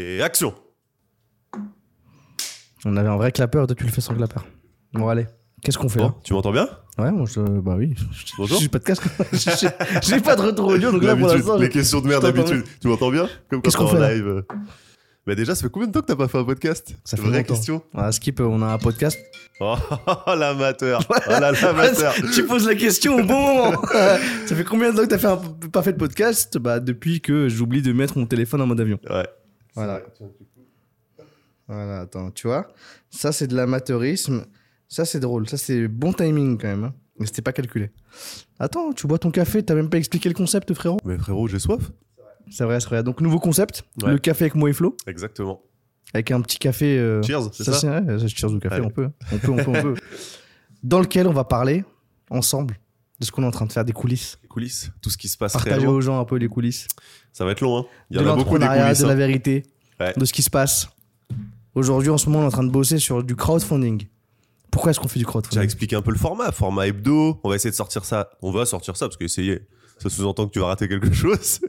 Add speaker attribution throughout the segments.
Speaker 1: Et action
Speaker 2: On avait un vrai clapeur, toi tu le fais sans clapeur. Bon, allez, qu'est-ce qu'on fait
Speaker 1: Bon,
Speaker 2: là
Speaker 1: tu m'entends bien?
Speaker 2: Ouais, moi je. Bah oui.
Speaker 1: Bonjour.
Speaker 2: J'ai pas de casque. J'ai- pas de retour audio, donc là pour l'instant.
Speaker 1: les questions de merde d'habitude. Tu m'entends bien? Comme quand
Speaker 2: Qu'est-ce
Speaker 1: t'es
Speaker 2: qu'on
Speaker 1: en
Speaker 2: fait, là
Speaker 1: live. euh. Bah déjà, ça fait combien de temps que t'as pas fait un podcast?
Speaker 2: Ça fait
Speaker 1: Vraie
Speaker 2: longtemps.
Speaker 1: question.
Speaker 2: Ah, skip, on a un podcast.
Speaker 1: Oh, l'amateur. Oh l'amateur.
Speaker 2: tu poses la question au bon moment. Ça fait combien de temps que t'as fait un- pas fait de podcast? Bah depuis que j'oublie de mettre mon téléphone en mode avion.
Speaker 1: Ouais.
Speaker 2: Voilà. Voilà, attends, tu vois Ça c'est de l'amateurisme. Ça c'est drôle. Ça c'est bon timing quand même. hein. Mais c'était pas calculé. Attends, tu bois ton café, t'as même pas expliqué le concept, frérot
Speaker 1: Mais frérot, j'ai soif.
Speaker 2: C'est vrai, c'est vrai. Donc nouveau concept,
Speaker 1: Ouais.
Speaker 2: le café avec moi et Flo,
Speaker 1: Exactement.
Speaker 2: avec un petit café. euh,
Speaker 1: Cheers, c'est
Speaker 2: ça,
Speaker 1: ça
Speaker 2: ça, cheers au café,
Speaker 1: Allez.
Speaker 2: on peut. On peut, on peut, on peut. Dans lequel on va parler ensemble de ce qu'on est en train de faire, des coulisses.
Speaker 1: Les coulisses, tout ce qui se passe
Speaker 2: Partager aux gens un peu les coulisses.
Speaker 1: Ça va être long, hein. Il y
Speaker 2: de
Speaker 1: en a beaucoup des coulisses.
Speaker 2: de la
Speaker 1: hein.
Speaker 2: vérité,
Speaker 1: Ouais.
Speaker 2: de ce qui se passe. Aujourd'hui, en ce moment, on est en train de bosser sur du crowdfunding. Pourquoi est-ce qu'on fait du
Speaker 1: J'ai
Speaker 2: crowdfunding
Speaker 1: expliqué un peu le format, format hebdo. On va essayer de sortir ça. On va sortir ça parce que essayer, ça sous-entend que tu vas rater quelque chose.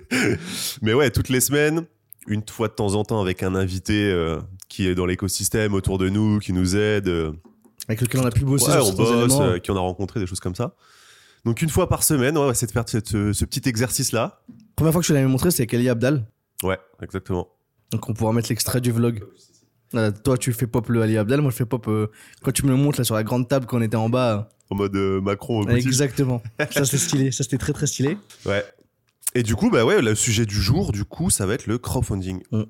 Speaker 1: Mais ouais, toutes les semaines, une fois de temps en temps avec un invité euh, qui est dans l'écosystème autour de nous, qui nous aide. euh,
Speaker 2: Avec lequel on a pu bosser
Speaker 1: ouais,
Speaker 2: sur
Speaker 1: on bosse, euh, qui on a rencontré, des choses comme ça. Donc une fois par semaine, on va essayer de faire cette- ce, petit exercice-là.
Speaker 2: Première fois que je te l'avais montré, c'est avec Ali Abdal.
Speaker 1: Ouais, exactement.
Speaker 2: Donc on pourra mettre l'extrait du vlog. Euh, toi, tu fais pop le Ali Abdal, moi je fais pop euh, quand tu me le montres là sur la grande table quand on était en bas.
Speaker 1: En mode euh, Macron
Speaker 2: euh, exactement. ça c'est stylé, ça c'était très très stylé.
Speaker 1: Ouais. Et du coup, bah ouais, le sujet du jour, du coup, ça va être le crowdfunding.
Speaker 2: Mm.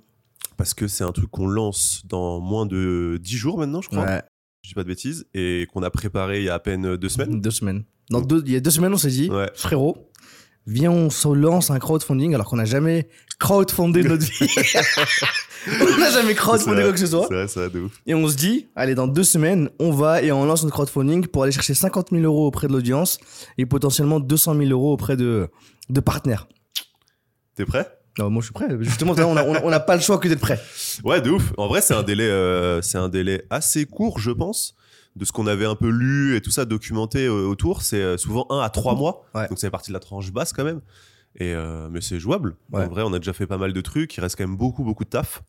Speaker 1: Parce que c'est un truc qu'on lance dans moins de 10 jours maintenant, je crois.
Speaker 2: Ouais,
Speaker 1: Je dis pas de bêtises. Et qu'on a préparé il y a à peine deux semaines.
Speaker 2: deux semaines. Dans deux, il y a deux semaines, on s'est dit,
Speaker 1: Ouais.
Speaker 2: frérot, viens on se lance un crowdfunding alors qu'on n'a jamais crowdfundé notre vie. on n'a jamais crowdfundé quoi que ce soit.
Speaker 1: C'est vrai, ça, de ouf.
Speaker 2: Et on se dit, allez, dans deux semaines, on va et on lance notre crowdfunding pour aller chercher 50 000 euros auprès de l'audience et potentiellement 200 000 euros auprès de, de partenaires.
Speaker 1: T'es prêt?
Speaker 2: Non, moi je suis prêt. Justement, on n'a pas le choix que d'être prêt.
Speaker 1: Ouais, de ouf. En vrai, c'est un délai, euh, c'est un délai assez court, je pense. De ce qu'on avait un peu lu et tout ça documenté euh, autour, c'est euh, souvent un à trois mois.
Speaker 2: Ouais.
Speaker 1: Donc, c'est partie de la tranche basse quand même. Et euh, mais c'est jouable.
Speaker 2: Ouais.
Speaker 1: En vrai, on a déjà fait pas mal de trucs. Il reste quand même beaucoup, beaucoup de taf.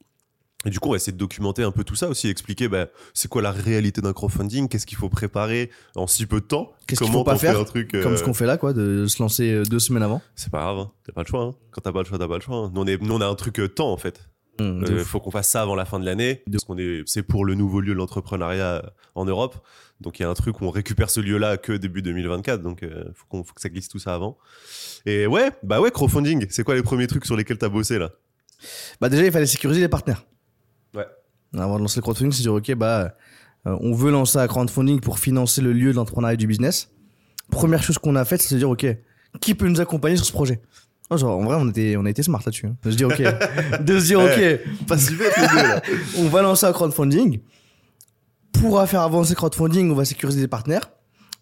Speaker 1: Et du coup, on va essayer de documenter un peu tout ça aussi, expliquer bah, c'est quoi la réalité d'un crowdfunding, qu'est-ce qu'il faut préparer en si peu de temps,
Speaker 2: Qu'est-ce qu'il
Speaker 1: comment
Speaker 2: faut pas faire,
Speaker 1: un truc. euh,
Speaker 2: Comme ce qu'on fait là, quoi, de se lancer euh, deux semaines avant?
Speaker 1: C'est pas grave, hein. t'as pas le choix. hein. Quand t'as pas le choix, t'as pas le choix. hein. Nous, on, est, nous, on a un truc euh, temps en fait. Il
Speaker 2: ouf.
Speaker 1: faut qu'on fasse ça avant la fin de l'année. Parce qu'on est, c'est pour le nouveau lieu de l'entrepreneuriat euh, en Europe. Donc il y a un truc où on récupère ce lieu-là que début 2024. Donc il faut, qu'on- faut que ça glisse tout ça avant. Et ouais, bah ouais, crowdfunding. C'est quoi les premiers trucs sur lesquels t'as bossé là?
Speaker 2: Bah déjà, il fallait sécuriser les partenaires. Avant de lancer le crowdfunding, c'est dire, ok, bah, euh, on veut lancer un crowdfunding pour financer le lieu de l'entrepreneuriat et du business. Première chose qu'on a faite, c'est de dire, ok, qui peut nous accompagner sur ce projet? Oh, genre, En vrai, on, était, on a été smart là-dessus. hein. De se dire, ok, de se dire, ok,
Speaker 1: Pas si bête là.
Speaker 2: on va lancer un crowdfunding. Pour faire avancer le crowdfunding, on va sécuriser des partenaires.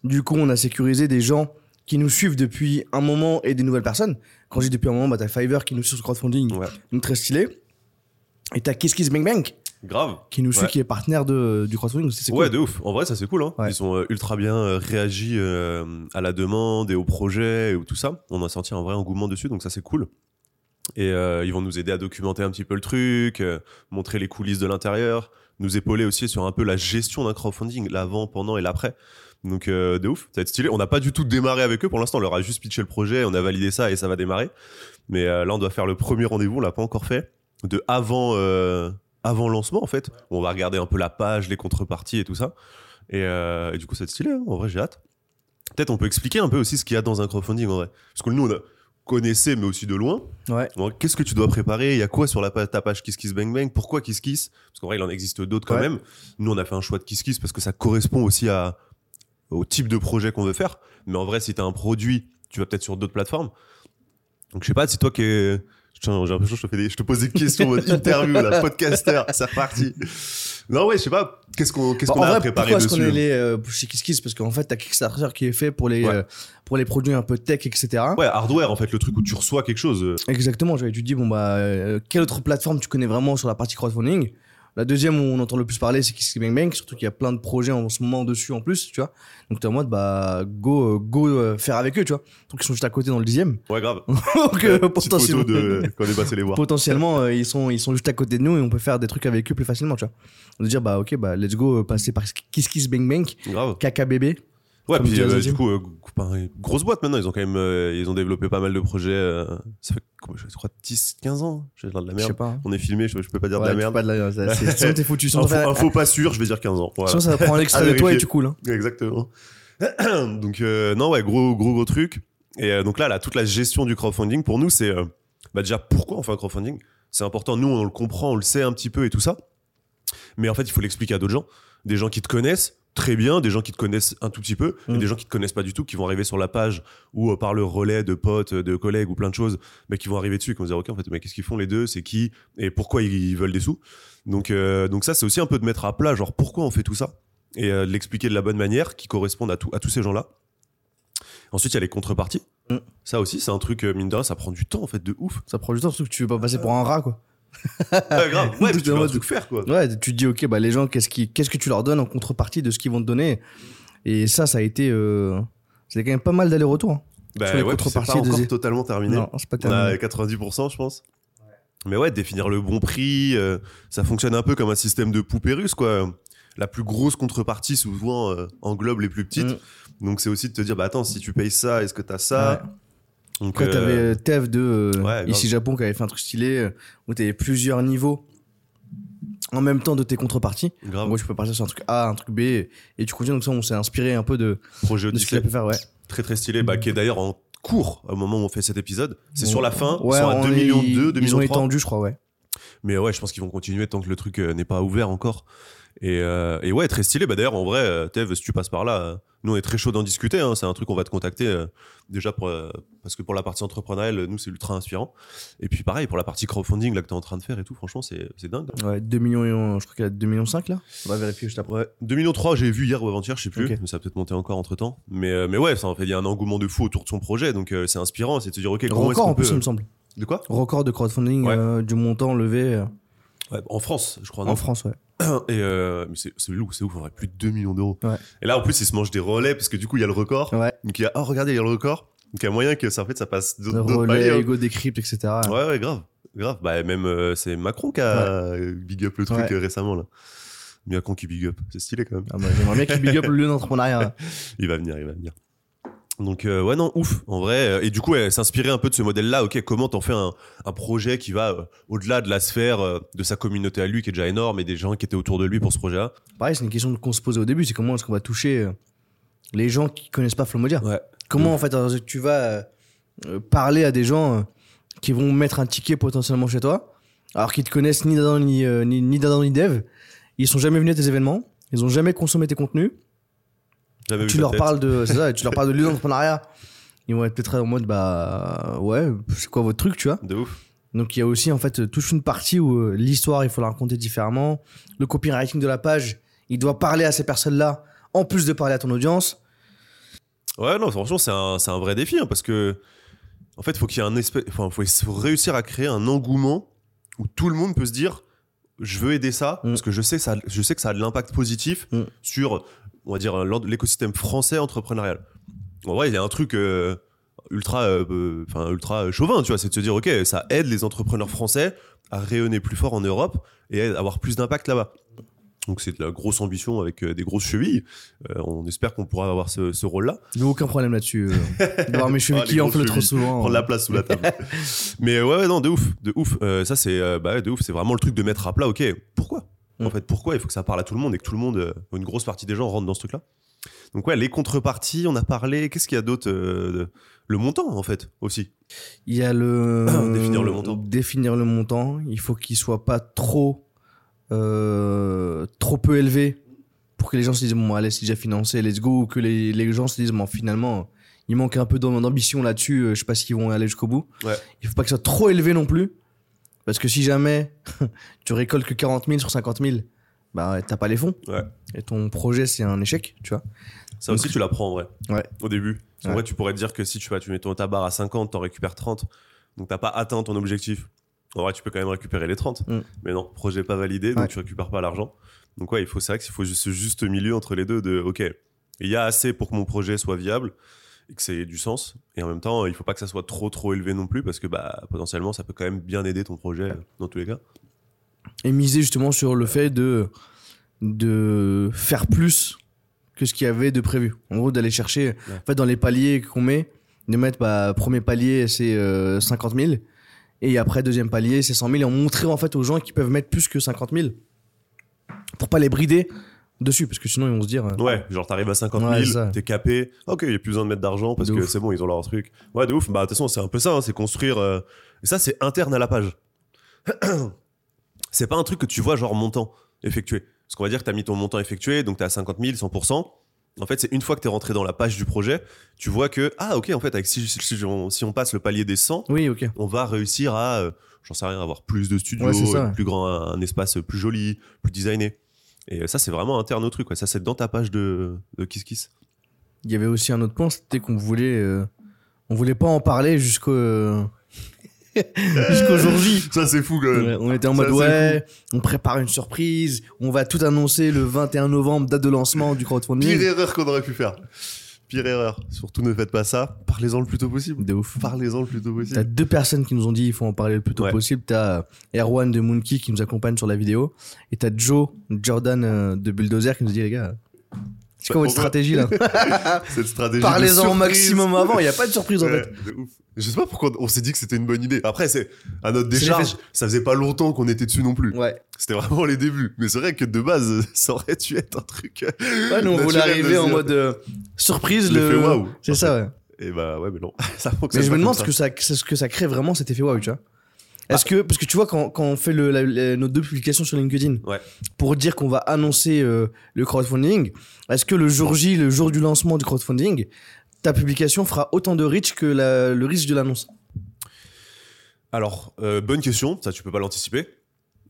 Speaker 2: Du coup, on a sécurisé des gens qui nous suivent depuis un moment et des nouvelles personnes. Quand je dis depuis un moment, bah, t'as Fiverr qui nous suit sur le crowdfunding,
Speaker 1: Ouais,
Speaker 2: donc très stylé. Et t'as Kiss Kiss Bang Bang
Speaker 1: grave.
Speaker 2: qui nous suit,
Speaker 1: Ouais.
Speaker 2: qui est partenaire de, du crowdfunding. c'est- c'est
Speaker 1: Ouais,
Speaker 2: cool.
Speaker 1: de ouf. En vrai, ça c'est cool. Hein.
Speaker 2: Ouais.
Speaker 1: Ils ont euh, ultra bien euh, réagi euh, à la demande et au projet et tout ça. On a senti un vrai engouement dessus, donc ça c'est cool. Et ils vont nous aider à documenter un petit peu le truc, montrer les coulisses de l'intérieur, nous épauler aussi sur un peu la gestion d'un crowdfunding, l'avant, pendant et l'après. Donc euh, de ouf, ça va être stylé. On n'a pas du tout démarré avec eux pour l'instant, on leur a juste pitché le projet, on a validé ça et ça va démarrer. Mais euh, là, on doit faire le premier rendez-vous, on l'a pas encore fait, de avant, euh, avant lancement en fait. On va regarder un peu la page, les contreparties et tout ça. Et, euh, et du coup, c'est stylé, hein. en vrai, j'ai hâte. Peut-être on peut expliquer un peu aussi ce qu'il y a dans un crowdfunding en vrai. Parce que nous, on a connaissait, mais aussi de loin.
Speaker 2: Ouais.
Speaker 1: Qu'est-ce que tu dois préparer? Il y a quoi sur la, ta page Kiss Kiss Bang Bang? Pourquoi Kiss Kiss? Parce qu'en vrai, il en existe d'autres quand
Speaker 2: Ouais.
Speaker 1: même. Nous, on a fait un choix de Kiss Kiss parce que ça correspond aussi à, au type de projet qu'on veut faire. Mais en vrai, si tu as un produit, tu vas peut-être sur d'autres plateformes. Donc, je sais pas, si toi qui es. Putain, J'ai l'impression que je te, fais des... je te pose des questions interview, là, podcaster, c'est reparti. Non, ouais, je sais pas, qu'est-ce qu'on qu'est-ce
Speaker 2: Bah,
Speaker 1: qu'on a à
Speaker 2: vrai,
Speaker 1: préparer
Speaker 2: pourquoi est-ce qu'on
Speaker 1: dessus
Speaker 2: est allé euh, chez KissKiss Parce qu'en fait, t'as Kickstarter qui est fait pour les,
Speaker 1: Ouais.
Speaker 2: euh, pour les produits un peu tech, etc.
Speaker 1: Ouais, hardware, en fait, le truc où tu reçois quelque chose. euh,
Speaker 2: Exactement, j'avais te dis, bon bah, euh, quelle autre plateforme tu connais vraiment sur la partie crowdfunding? La deuxième où on entend le plus parler, c'est Kiss Bang Bang, surtout qu'il y a plein de projets en ce moment dessus en plus, tu vois. Donc t'es en mode, bah, go, euh, go euh, faire avec eux, tu vois. Donc ils sont juste à côté dans le dixième.
Speaker 1: Ouais, grave.
Speaker 2: Donc euh, potentiellement,
Speaker 1: photo de quand on est passé les voir.
Speaker 2: potentiellement euh, ils, sont, ils sont juste à côté de nous et on peut faire des trucs avec eux plus facilement, tu vois. De dire, bah, ok, bah, let's go, passer par Kiss Kiss Bang Bang,
Speaker 1: Grave.
Speaker 2: KKBB.
Speaker 1: Ouais,
Speaker 2: Comme
Speaker 1: puis euh, du coup, euh, pareil, grosse boîte maintenant. Ils ont quand même, euh, ils ont développé pas mal de projets. euh, ça fait, je crois, 10, 15 ans. J'ai l'air de la
Speaker 2: Je sais
Speaker 1: merde.
Speaker 2: pas.
Speaker 1: On est filmé, je, je peux pas dire
Speaker 2: Ouais,
Speaker 1: de la merde.
Speaker 2: pas de la- ça- Sinon t'es foutu. Sinon,
Speaker 1: Info, pas sûr, je vais dire 15 ans. Voilà.
Speaker 2: sinon, ça va prendre un extrait
Speaker 1: À
Speaker 2: de toi et tu coules. hein.
Speaker 1: Exactement. donc non ouais gros gros gros truc. Et donc là, là toute la gestion du crowdfunding pour nous c'est bah déjà pourquoi on fait un crowdfunding? C'est important. Nous on le comprend, on le sait un petit peu et tout ça. Mais en fait il faut l'expliquer à d'autres gens, des gens qui te connaissent très bien, des gens qui te connaissent un tout petit peu, et
Speaker 2: Mm.
Speaker 1: des gens qui te connaissent pas du tout, qui vont arriver sur la page ou euh, par le relais de potes, de collègues ou plein de choses, mais qui vont arriver dessus et qui vont dire ok en fait mais qu'est-ce qu'ils font les deux, c'est qui et pourquoi ils, veulent des sous. Donc euh, donc ça c'est aussi un peu de mettre à plat genre pourquoi on fait tout ça et euh, de l'expliquer de la bonne manière qui corresponde à, tout, à tous ces gens-là. Ensuite, il y a les contreparties.
Speaker 2: Mm.
Speaker 1: Ça aussi, c'est un truc, mine de rien, ça prend du temps, en fait, de ouf.
Speaker 2: Ça prend du temps, surtout que tu veux pas passer pour un rat, quoi.
Speaker 1: Ouais, grave. Ouais, tu
Speaker 2: mode-
Speaker 1: truc faire, quoi.
Speaker 2: Ouais, tu te dis, ok, bah, les gens, qu'est-ce, qui, qu'est-ce que tu leur donnes en contrepartie de ce qu'ils vont te donner? Et ça, ça a été. Euh, c'est quand même pas mal d'aller-retour. hein.
Speaker 1: Bah
Speaker 2: sur les
Speaker 1: ouais, c'est pas encore
Speaker 2: des-
Speaker 1: totalement terminé.
Speaker 2: Non, c'est pas
Speaker 1: On a
Speaker 2: terminé.
Speaker 1: 90%, je pense. Mais ouais, définir le bon prix, euh, ça fonctionne un peu comme un système de poupée russe, quoi. La plus grosse contrepartie, souvent, euh, englobe les plus petites.
Speaker 2: Mm.
Speaker 1: Donc, c'est aussi de te dire, bah attends, si tu payes ça, est-ce que t'as ça? Donc,
Speaker 2: Après,
Speaker 1: euh,
Speaker 2: t'avais euh, Tev de euh,
Speaker 1: ouais,
Speaker 2: ici Japon qui avait fait un truc stylé euh, où t'avais plusieurs niveaux en même temps de tes contreparties.
Speaker 1: grave,
Speaker 2: gros, tu peux partir sur un truc A, un truc B et tu continues. Donc, ça, on s'est inspiré un peu de,
Speaker 1: projet
Speaker 2: de ce qu'il pu faire, ouais.
Speaker 1: très très stylé, bah, qui est d'ailleurs en cours au moment où on fait cet épisode. C'est
Speaker 2: On-
Speaker 1: sur la fin,
Speaker 2: Ouais,
Speaker 1: ils sont à
Speaker 2: on
Speaker 1: 2
Speaker 2: est-
Speaker 1: millions 2, 2
Speaker 2: Ils
Speaker 1: millions
Speaker 2: ont
Speaker 1: 3.
Speaker 2: étendu, je crois, ouais.
Speaker 1: Mais ouais, je pense qu'ils vont continuer tant que le truc euh, n'est pas ouvert encore. Et, euh, et ouais, très stylé. Bah d'ailleurs, en vrai, euh, Tev, si tu passes par là, euh, nous on est très chaud d'en discuter. hein. C'est un truc qu'on va te contacter euh, déjà pour, euh, parce que pour la partie entrepreneuriale, nous c'est ultra inspirant. Et puis pareil pour la partie crowdfunding là que t'es en train de faire et tout. Franchement, c'est dingue.
Speaker 2: Ouais, 2 millions, je crois qu'il y a 2 millions 5 là. On va vérifier juste après.
Speaker 1: Ouais, 2 millions 3, j'ai vu hier ou avant-hier, je sais plus, mais ça a peut-être monté encore entre temps. Mais, mais ouais, ça en fait, il y a un engouement de fou autour de son projet, donc c'est inspirant, c'est de se dire, ok, comment est-ce
Speaker 2: Record
Speaker 1: qu'on
Speaker 2: en plus,
Speaker 1: peut.
Speaker 2: il me semble.
Speaker 1: De quoi?
Speaker 2: Record de crowdfunding
Speaker 1: Ouais.
Speaker 2: du montant levé
Speaker 1: Ouais, En France, je crois.
Speaker 2: en France, ouais.
Speaker 1: Et euh, mais c'est lourd, c'est ouf, on aurait plus de 2 millions d'euros.
Speaker 2: Ouais.
Speaker 1: Et là, en plus, ils se mangent des relais parce que du coup, il y a le record.
Speaker 2: Ouais.
Speaker 1: Donc, il y a, oh, regardez, il y a le record. Donc, il y a moyen que ça, en fait, ça passe d'autres
Speaker 2: relais,
Speaker 1: hein.
Speaker 2: Ego Decrypt, etc.
Speaker 1: Ouais, ouais, grave. Grave. Bah, même, euh, c'est Macron qui a big up le truc euh, récemment, là. Macron qui big up. C'est stylé quand même.
Speaker 2: Ah bah, J'aimerais bien qu'il big up le lieu d'entrepreneuriat.
Speaker 1: Il va venir, il va venir. Donc, euh, ouais, non, ouf, en vrai. Euh, Et du coup, elle s'inspirer un peu de ce modèle-là. Ok, comment t'en fais un, un projet qui va euh, au-delà de la sphère euh, de sa communauté à lui, qui est déjà énorme, et des gens qui étaient autour de lui pour ce projet-là?
Speaker 2: Pareil, c'est une question qu'on se posait au début, c'est comment est-ce qu'on va toucher les gens qui connaissent pas Flomodia
Speaker 1: Ouais.
Speaker 2: Comment en fait tu vas parler à des gens qui vont mettre un ticket potentiellement chez toi, alors qu'ils te connaissent ni d'Adam ni, ni, ni ni Dev, ils sont jamais venus à tes événements, ils ont jamais consommé tes contenus, tu leur parles de ça, tu leur parles de lieu d'entrepreneuriat, ils vont être peut-être en mode bah ouais, c'est quoi votre truc, tu vois?
Speaker 1: De ouf.
Speaker 2: Donc il y a aussi en fait toute une partie où euh, l'histoire il faut la raconter différemment, le copywriting de la page, il doit parler à ces personnes-là en plus de parler à ton audience.
Speaker 1: Ouais, non, franchement, c'est un, c'est un vrai défi hein, parce que, en fait, faut qu'il y ait un espèce, enfin, faut, faut réussir à créer un engouement où tout le monde peut se dire, je veux aider ça
Speaker 2: Mm.
Speaker 1: parce que je sais, ça, je sais que ça a de l'impact positif
Speaker 2: Mm.
Speaker 1: sur, on va dire, l'écosystème français entrepreneurial. En vrai, il y a un truc euh, ultra, euh, enfin, ultra chauvin, tu vois, c'est de se dire, ok, ça aide les entrepreneurs français à rayonner plus fort en Europe et à avoir plus d'impact là-bas. Donc c'est de la grosse ambition avec euh, des grosses chevilles. Euh, on espère qu'on pourra avoir ce, ce rôle-là.
Speaker 2: J'ai aucun problème là-dessus. euh, D'avoir mes chevilles
Speaker 1: Ah,
Speaker 2: qui enflent trop souvent.
Speaker 1: prendre la place sous la table. Mais ouais, ouais, non, de ouf, de ouf. Euh, ça, c'est bah, de ouf. C'est vraiment le truc de mettre à plat. Ok, pourquoi? En
Speaker 2: Mm.
Speaker 1: fait, pourquoi il faut que ça parle à tout le monde et que tout le monde, euh, une grosse partie des gens rentrent dans ce truc-là? Donc ouais, les contreparties, on a parlé. Qu'est-ce qu'il y a d'autre euh, Le montant, en fait, aussi?
Speaker 2: Il y a le
Speaker 1: Définir le montant.
Speaker 2: Définir le montant. Il faut qu'il soit pas trop euh, trop peu élevé pour que les gens se disent bon allez c'est déjà financé let's go ou que les, les gens se disent bon finalement il manque un peu d'am- d'ambition là-dessus je sais pas s'ils vont aller jusqu'au bout.
Speaker 1: Ouais.
Speaker 2: Il faut pas que ce soit trop élevé non plus parce que si jamais tu récoltes que 40 000 sur 50 000 bah t'as pas les fonds
Speaker 1: Ouais.
Speaker 2: et ton projet c'est un échec tu vois.
Speaker 1: Ça aussi, tu l'apprends en vrai.
Speaker 2: Ouais.
Speaker 1: Au début. En
Speaker 2: Ouais.
Speaker 1: vrai, tu pourrais te dire que si tu, vas, tu mets ton ta barre à 50, t'en récupères 30. Donc t'as pas atteint ton objectif. En vrai, tu peux quand même récupérer les 30.
Speaker 2: Mm.
Speaker 1: Mais non, projet pas validé, donc tu récupères pas l'argent. Donc ouais, il faut ça, qu'il faut ce juste milieu entre les deux de OK, il y a assez pour que mon projet soit viable et que ça ait du sens. Et en même temps, il faut pas que ça soit trop trop élevé non plus parce que bah potentiellement ça peut quand même bien aider ton projet euh, dans tous les cas.
Speaker 2: Et miser justement sur le fait de, de faire plus que ce qu'il y avait de prévu. En gros, d'aller chercher, en fait, dans les paliers qu'on met, de mettre, bah, premier palier, c'est euh, 50 000. Et après, deuxième palier, c'est 100 000. Et on montrait en fait aux gens qui peuvent mettre plus que 50 000 pour pas les brider dessus, parce que sinon ils vont se dire. euh,
Speaker 1: Ouais, genre t'arrives à 50
Speaker 2: Ouais,
Speaker 1: 000,
Speaker 2: ça.
Speaker 1: t'es capé, ok, il y a plus besoin de mettre d'argent parce
Speaker 2: De
Speaker 1: que c'est bon, ils ont leur truc. Ouais, de ouf. Bah de toute façon, c'est un peu ça, hein, c'est construire. euh, Et ça, c'est interne à la page. c'est pas un truc que tu vois genre montant effectué. Parce qu'on va dire que t'as mis ton montant effectué, donc t'es à 50 000, 100%. En fait, c'est une fois que t'es rentré dans la page du projet, tu vois que, ah ok, en fait, avec, si, si on, si on passe le palier des 100,
Speaker 2: Oui, ok.
Speaker 1: on va réussir à, euh, j'en sais rien, avoir plus de studios,
Speaker 2: Ouais, ça, ouais.
Speaker 1: plus grand, un, espace plus joli, plus designé. Et ça, c'est vraiment interne au truc. Ça, c'est dans ta page de, de Kiss Kiss.
Speaker 2: Il y avait aussi un autre point, c'était qu'on voulait, euh, on voulait pas en parler jusqu'au euh, jusqu'au jour J.
Speaker 1: Ça, c'est fou quand
Speaker 2: Ouais, on était en mode ouais, on prépare une surprise, on va tout annoncer le 21 novembre, date de lancement du crowdfunding.
Speaker 1: Pire erreur qu'on aurait pu faire. Pire erreur. Surtout, ne faites pas ça. Parlez-en le plus tôt possible.
Speaker 2: De ouf.
Speaker 1: Parlez-en le plus tôt
Speaker 2: T'as
Speaker 1: possible.
Speaker 2: deux personnes qui nous ont dit il faut en parler le plus tôt
Speaker 1: Ouais.
Speaker 2: possible. T'as euh, Erwan de Moonkey qui nous accompagne sur la vidéo. Et t'as Joe, Jordan euh, de Bulldozer qui nous dit les gars, c'est quoi votre
Speaker 1: Pourquoi
Speaker 2: stratégie là
Speaker 1: Cette stratégie. de
Speaker 2: Parlez-en au maximum avant, il n'y a pas de surprise en fait.
Speaker 1: de ouf. Je sais pas pourquoi on s'est dit que c'était une bonne idée. Après, c'est à notre décharge. Ça faisait pas longtemps qu'on était dessus non plus.
Speaker 2: Ouais,
Speaker 1: C'était vraiment les débuts. Mais c'est vrai que de base, ça aurait dû être un truc.
Speaker 2: ouais nous on voulait arriver en mode euh, surprise. Le...
Speaker 1: waouh.
Speaker 2: C'est ça, ouais.
Speaker 1: Et bah ouais, mais non. ça fonctionne
Speaker 2: Mais je me demande ce que ça, ce que ça crée vraiment cet effet waouh, tu vois. Est-ce que, parce que tu vois, quand, quand on fait le, la- la- nos deux publications sur LinkedIn
Speaker 1: Ouais.
Speaker 2: pour dire qu'on va annoncer euh, le crowdfunding, est-ce que le jour J, le jour du lancement du crowdfunding, ta publication fera autant de reach que la- le risque de l'annonce
Speaker 1: Alors, euh, bonne question, ça tu peux pas l'anticiper,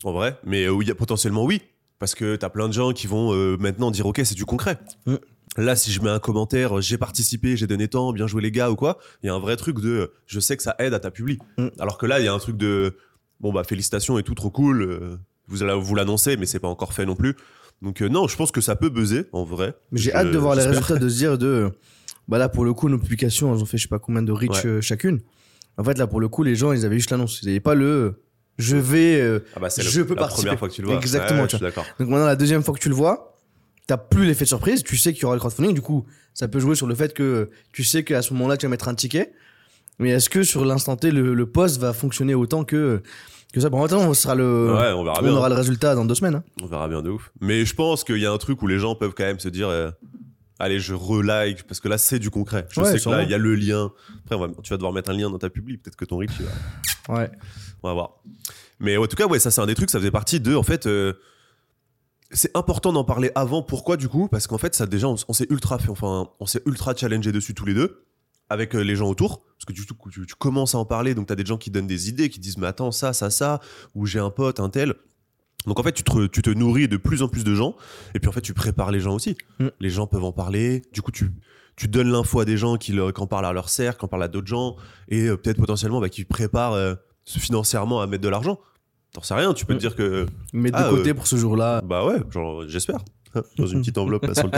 Speaker 1: en vrai, mais euh, a potentiellement oui, parce que t'as plein de gens qui vont euh, maintenant dire ok c'est du concret.
Speaker 2: Mm.
Speaker 1: Là, si je mets un commentaire, j'ai participé, j'ai donné temps, bien joué les gars ou quoi, il y a un vrai truc de je sais que ça aide à ta publi.
Speaker 2: Mm.
Speaker 1: Alors que là, il y a un truc de bon bah félicitations et tout, trop cool, vous allez vous l'annoncer, mais c'est pas encore fait non plus. Donc non, je pense que ça peut buzzer en vrai.
Speaker 2: Mais j'ai hâte de voir les résultats, de se dire de. Bah là, pour le coup, nos publications, elles ont fait je sais pas combien de reach
Speaker 1: Ouais.
Speaker 2: euh, chacune. En fait, là, pour le coup, les gens, ils avaient juste l'annonce. Ils n'avaient pas le. Je vais. euh,
Speaker 1: Ah bah c'est
Speaker 2: Je
Speaker 1: le-
Speaker 2: peux
Speaker 1: la
Speaker 2: participer.
Speaker 1: première fois que tu le vois.
Speaker 2: Exactement,
Speaker 1: Ouais,
Speaker 2: tu. Donc maintenant, la deuxième fois que tu le vois, t'as plus l'effet de surprise. Tu sais qu'il y aura le crowdfunding. Du coup, ça peut jouer sur le fait que tu sais qu'à ce moment-là, tu vas mettre un ticket. Mais est-ce que sur l'instant T, le, le post va fonctionner autant que, que ça? Bon, attends, on, sera le,
Speaker 1: Ouais, on verra
Speaker 2: on
Speaker 1: bien.
Speaker 2: aura le résultat dans deux semaines. hein.
Speaker 1: On verra bien de ouf. Mais je pense qu'il y a un truc où les gens peuvent quand même se dire euh, Allez, je re-like, parce que là, c'est du concret. Je
Speaker 2: Ouais,
Speaker 1: sais que là, il y a le lien. Après, va- tu vas devoir mettre un lien dans ta publi. Peut-être que ton reach, va-
Speaker 2: Ouais.
Speaker 1: on va voir. Mais en tout cas, ouais, ça, c'est un des trucs, ça faisait partie de. En fait, euh, c'est important d'en parler avant. Pourquoi, du coup? Parce qu'en fait, ça, déjà, on, on s'est ultra fait, enfin, on s'est ultra challengé dessus tous les deux, avec euh, les gens autour. Parce que du coup, tu, tu commences à en parler, donc t'as des gens qui donnent des idées, qui disent, mais attends, ça, ça, ça, ou j'ai un pote, un tel. Donc en fait, tu te, tu te nourris de plus en plus de gens, et puis en fait, tu prépares les gens aussi.
Speaker 2: Mm.
Speaker 1: Les gens peuvent en parler, du coup, tu, tu donnes l'info à des gens qui, leur, qui en parlent à leur cercle, qui en parlent à d'autres gens, et euh, peut-être potentiellement bah, qui préparent euh, financièrement à mettre de l'argent. T'en sais rien, tu peux
Speaker 2: Mm.
Speaker 1: te dire que,
Speaker 2: Mettre
Speaker 1: Ah,
Speaker 2: de côté
Speaker 1: euh,
Speaker 2: pour ce jour-là.
Speaker 1: bah ouais, genre, j'espère, dans une petite enveloppe là, sur le.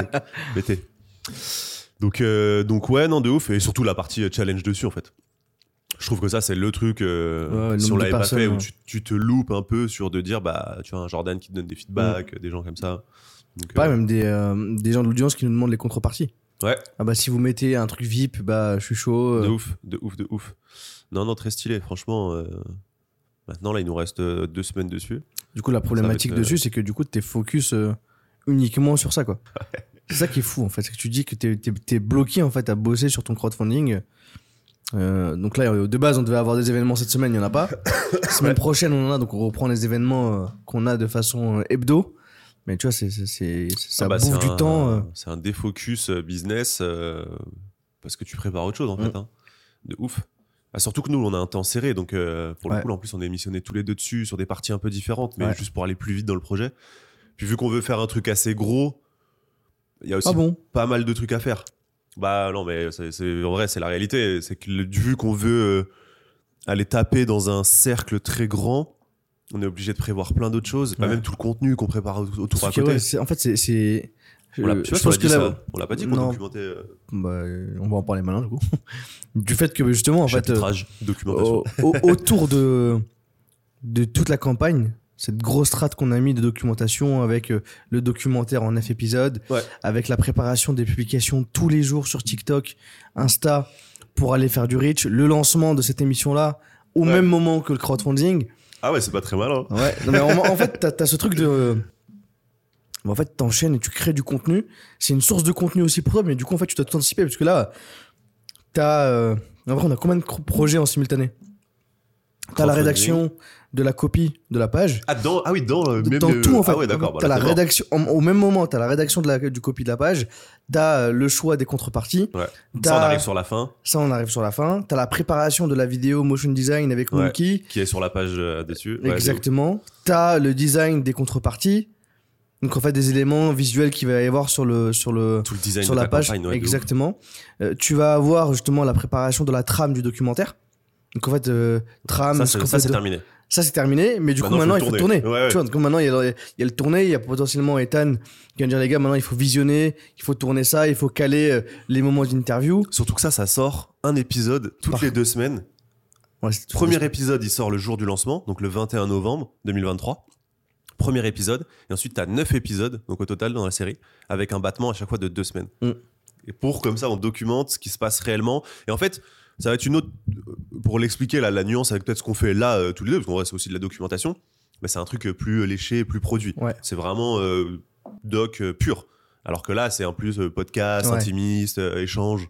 Speaker 1: Mettez. Donc, donc ouais, non, de ouf, et surtout la partie challenge dessus en fait. Je trouve que ça, c'est le truc, euh,
Speaker 2: Ouais,
Speaker 1: si on
Speaker 2: de
Speaker 1: l'avait pas fait, où tu, tu te loupes un peu sur de dire, bah, tu vois, un Jordan qui te donne des feedbacks, des gens comme ça. Donc,
Speaker 2: Pas
Speaker 1: euh,
Speaker 2: même des, euh, des gens de l'audience qui nous demandent les contreparties.
Speaker 1: Ouais.
Speaker 2: Ah bah si vous mettez un truc VIP, bah je suis chaud.
Speaker 1: De
Speaker 2: euh.
Speaker 1: ouf, de ouf, de ouf. Non, non, très stylé, franchement. Maintenant, là, il nous reste deux semaines dessus.
Speaker 2: Du coup, la problématique
Speaker 1: être,
Speaker 2: dessus, c'est que du coup, t'es focus uniquement sur ça, quoi. C'est ça qui est fou, en fait. C'est que tu dis que t'es t'es- t'es bloqué, en fait, à bosser sur ton crowdfunding. Euh, donc là, de base, on devait avoir des événements cette semaine, il n'y en a pas. semaine prochaine, on en a, donc on reprend les événements euh, qu'on a de façon euh, hebdo. Mais tu vois, c'est c'est- c'est- ça
Speaker 1: Ah bah,
Speaker 2: bouffe du
Speaker 1: un-
Speaker 2: temps.
Speaker 1: C'est un défocus business parce que tu prépares autre chose en
Speaker 2: Mm.
Speaker 1: fait. hein. De ouf. Ah, surtout que nous, on a un temps serré, donc euh, pour le
Speaker 2: Ouais.
Speaker 1: coup, là, en plus, on est missionnés tous les deux dessus sur des parties un peu différentes, mais
Speaker 2: Ouais.
Speaker 1: juste pour aller plus vite dans le projet. Puis vu qu'on veut faire un truc assez gros, il y a aussi
Speaker 2: Ah bon?
Speaker 1: pas mal de trucs à faire. Bah non, mais c'est en vrai, c'est la réalité. C'est que le- vu qu'on veut euh, aller taper dans un cercle très grand, on est obligé de prévoir plein d'autres choses, pas
Speaker 2: Ouais.
Speaker 1: même tout le contenu qu'on prépare au- autour à
Speaker 2: Parce que,
Speaker 1: côté.
Speaker 2: ouais, en fait, c'est. c'est-
Speaker 1: on l'a, je
Speaker 2: je pense que là.
Speaker 1: On l'a pas dit qu'on documentait euh,
Speaker 2: bah, on va en parler maintenant, du coup. du fait que, justement, en fait. euh,
Speaker 1: documentation.
Speaker 2: au- autour de, de toute la campagne, cette grosse strate qu'on a mis de documentation avec euh, le documentaire en 9 épisodes,
Speaker 1: Ouais.
Speaker 2: avec la préparation des publications tous les jours sur TikTok, Insta, pour aller faire du reach, le lancement de cette émission-là, au
Speaker 1: Ouais.
Speaker 2: même moment que le crowdfunding.
Speaker 1: Ah ouais, c'est pas très mal. Hein.
Speaker 2: Ouais. Non, mais en, en fait, t'as as ce truc de. En fait, t'enchaînes et tu crées du contenu. C'est une source de contenu aussi pour toi, mais du coup, en fait, tu dois tout anticiper parce que là, t'as. Euh... En vrai, on a combien de projets en simultané? T'as la rédaction de la copie de la page.
Speaker 1: Ah, dans, ah oui, dans, euh, même
Speaker 2: dans
Speaker 1: le-
Speaker 2: tout, en fait.
Speaker 1: Ah ouais, d'accord. bah
Speaker 2: la rédaction. en- au même moment, t'as la rédaction de la, du copie de la page. T'as euh, le choix des contreparties.
Speaker 1: Ouais. Ça, on arrive sur la fin,
Speaker 2: Ça, on arrive sur la fin. T'as la préparation de la vidéo motion design avec
Speaker 1: Ouais.
Speaker 2: Monkey.
Speaker 1: qui est sur la page euh, dessus.
Speaker 2: Exactement. T'as le design des contreparties. Donc en fait des éléments visuels qu'il va y avoir sur le sur le
Speaker 1: Tout le design
Speaker 2: sur
Speaker 1: de
Speaker 2: la page.
Speaker 1: campagne, ouais.
Speaker 2: Exactement. Euh, tu vas avoir justement la préparation de la trame du documentaire. Donc en fait euh, trame.
Speaker 1: Ça,
Speaker 2: ce
Speaker 1: c'est
Speaker 2: qu'en
Speaker 1: ça,
Speaker 2: fait,
Speaker 1: c'est
Speaker 2: de-
Speaker 1: terminé.
Speaker 2: Ça, c'est terminé. Mais du coup
Speaker 1: Maintenant,
Speaker 2: il faut
Speaker 1: tourner.
Speaker 2: tourner.
Speaker 1: Ouais, ouais.
Speaker 2: Tu vois, donc maintenant il y, a, le- il y a le tourné. Il y a potentiellement Ethan qui va dire les gars maintenant il faut visionner, il faut tourner ça, il faut caler euh, les moments d'interview.
Speaker 1: Surtout que ça, ça sort un épisode toutes
Speaker 2: Par-
Speaker 1: les deux semaines.
Speaker 2: Ouais,
Speaker 1: Premier épisode, il sort le jour du lancement, donc le 21 novembre 2023. Premier épisode. Et ensuite, tu as 9 épisodes, donc au total dans la série, avec un battement à chaque fois de deux semaines.
Speaker 2: Mm.
Speaker 1: Et pour, comme ça, on documente ce qui se passe réellement. Et en fait, ça va être une autre. Pour l'expliquer, la, la nuance avec peut-être ce qu'on fait là, euh, tous les deux, parce qu'en vrai, c'est aussi de la documentation. Mais c'est un truc euh, plus léché, plus produit.
Speaker 2: Ouais.
Speaker 1: C'est vraiment euh, doc euh, pur. Alors que là, c'est en plus euh, podcast,
Speaker 2: Ouais.
Speaker 1: intimiste, euh, échange.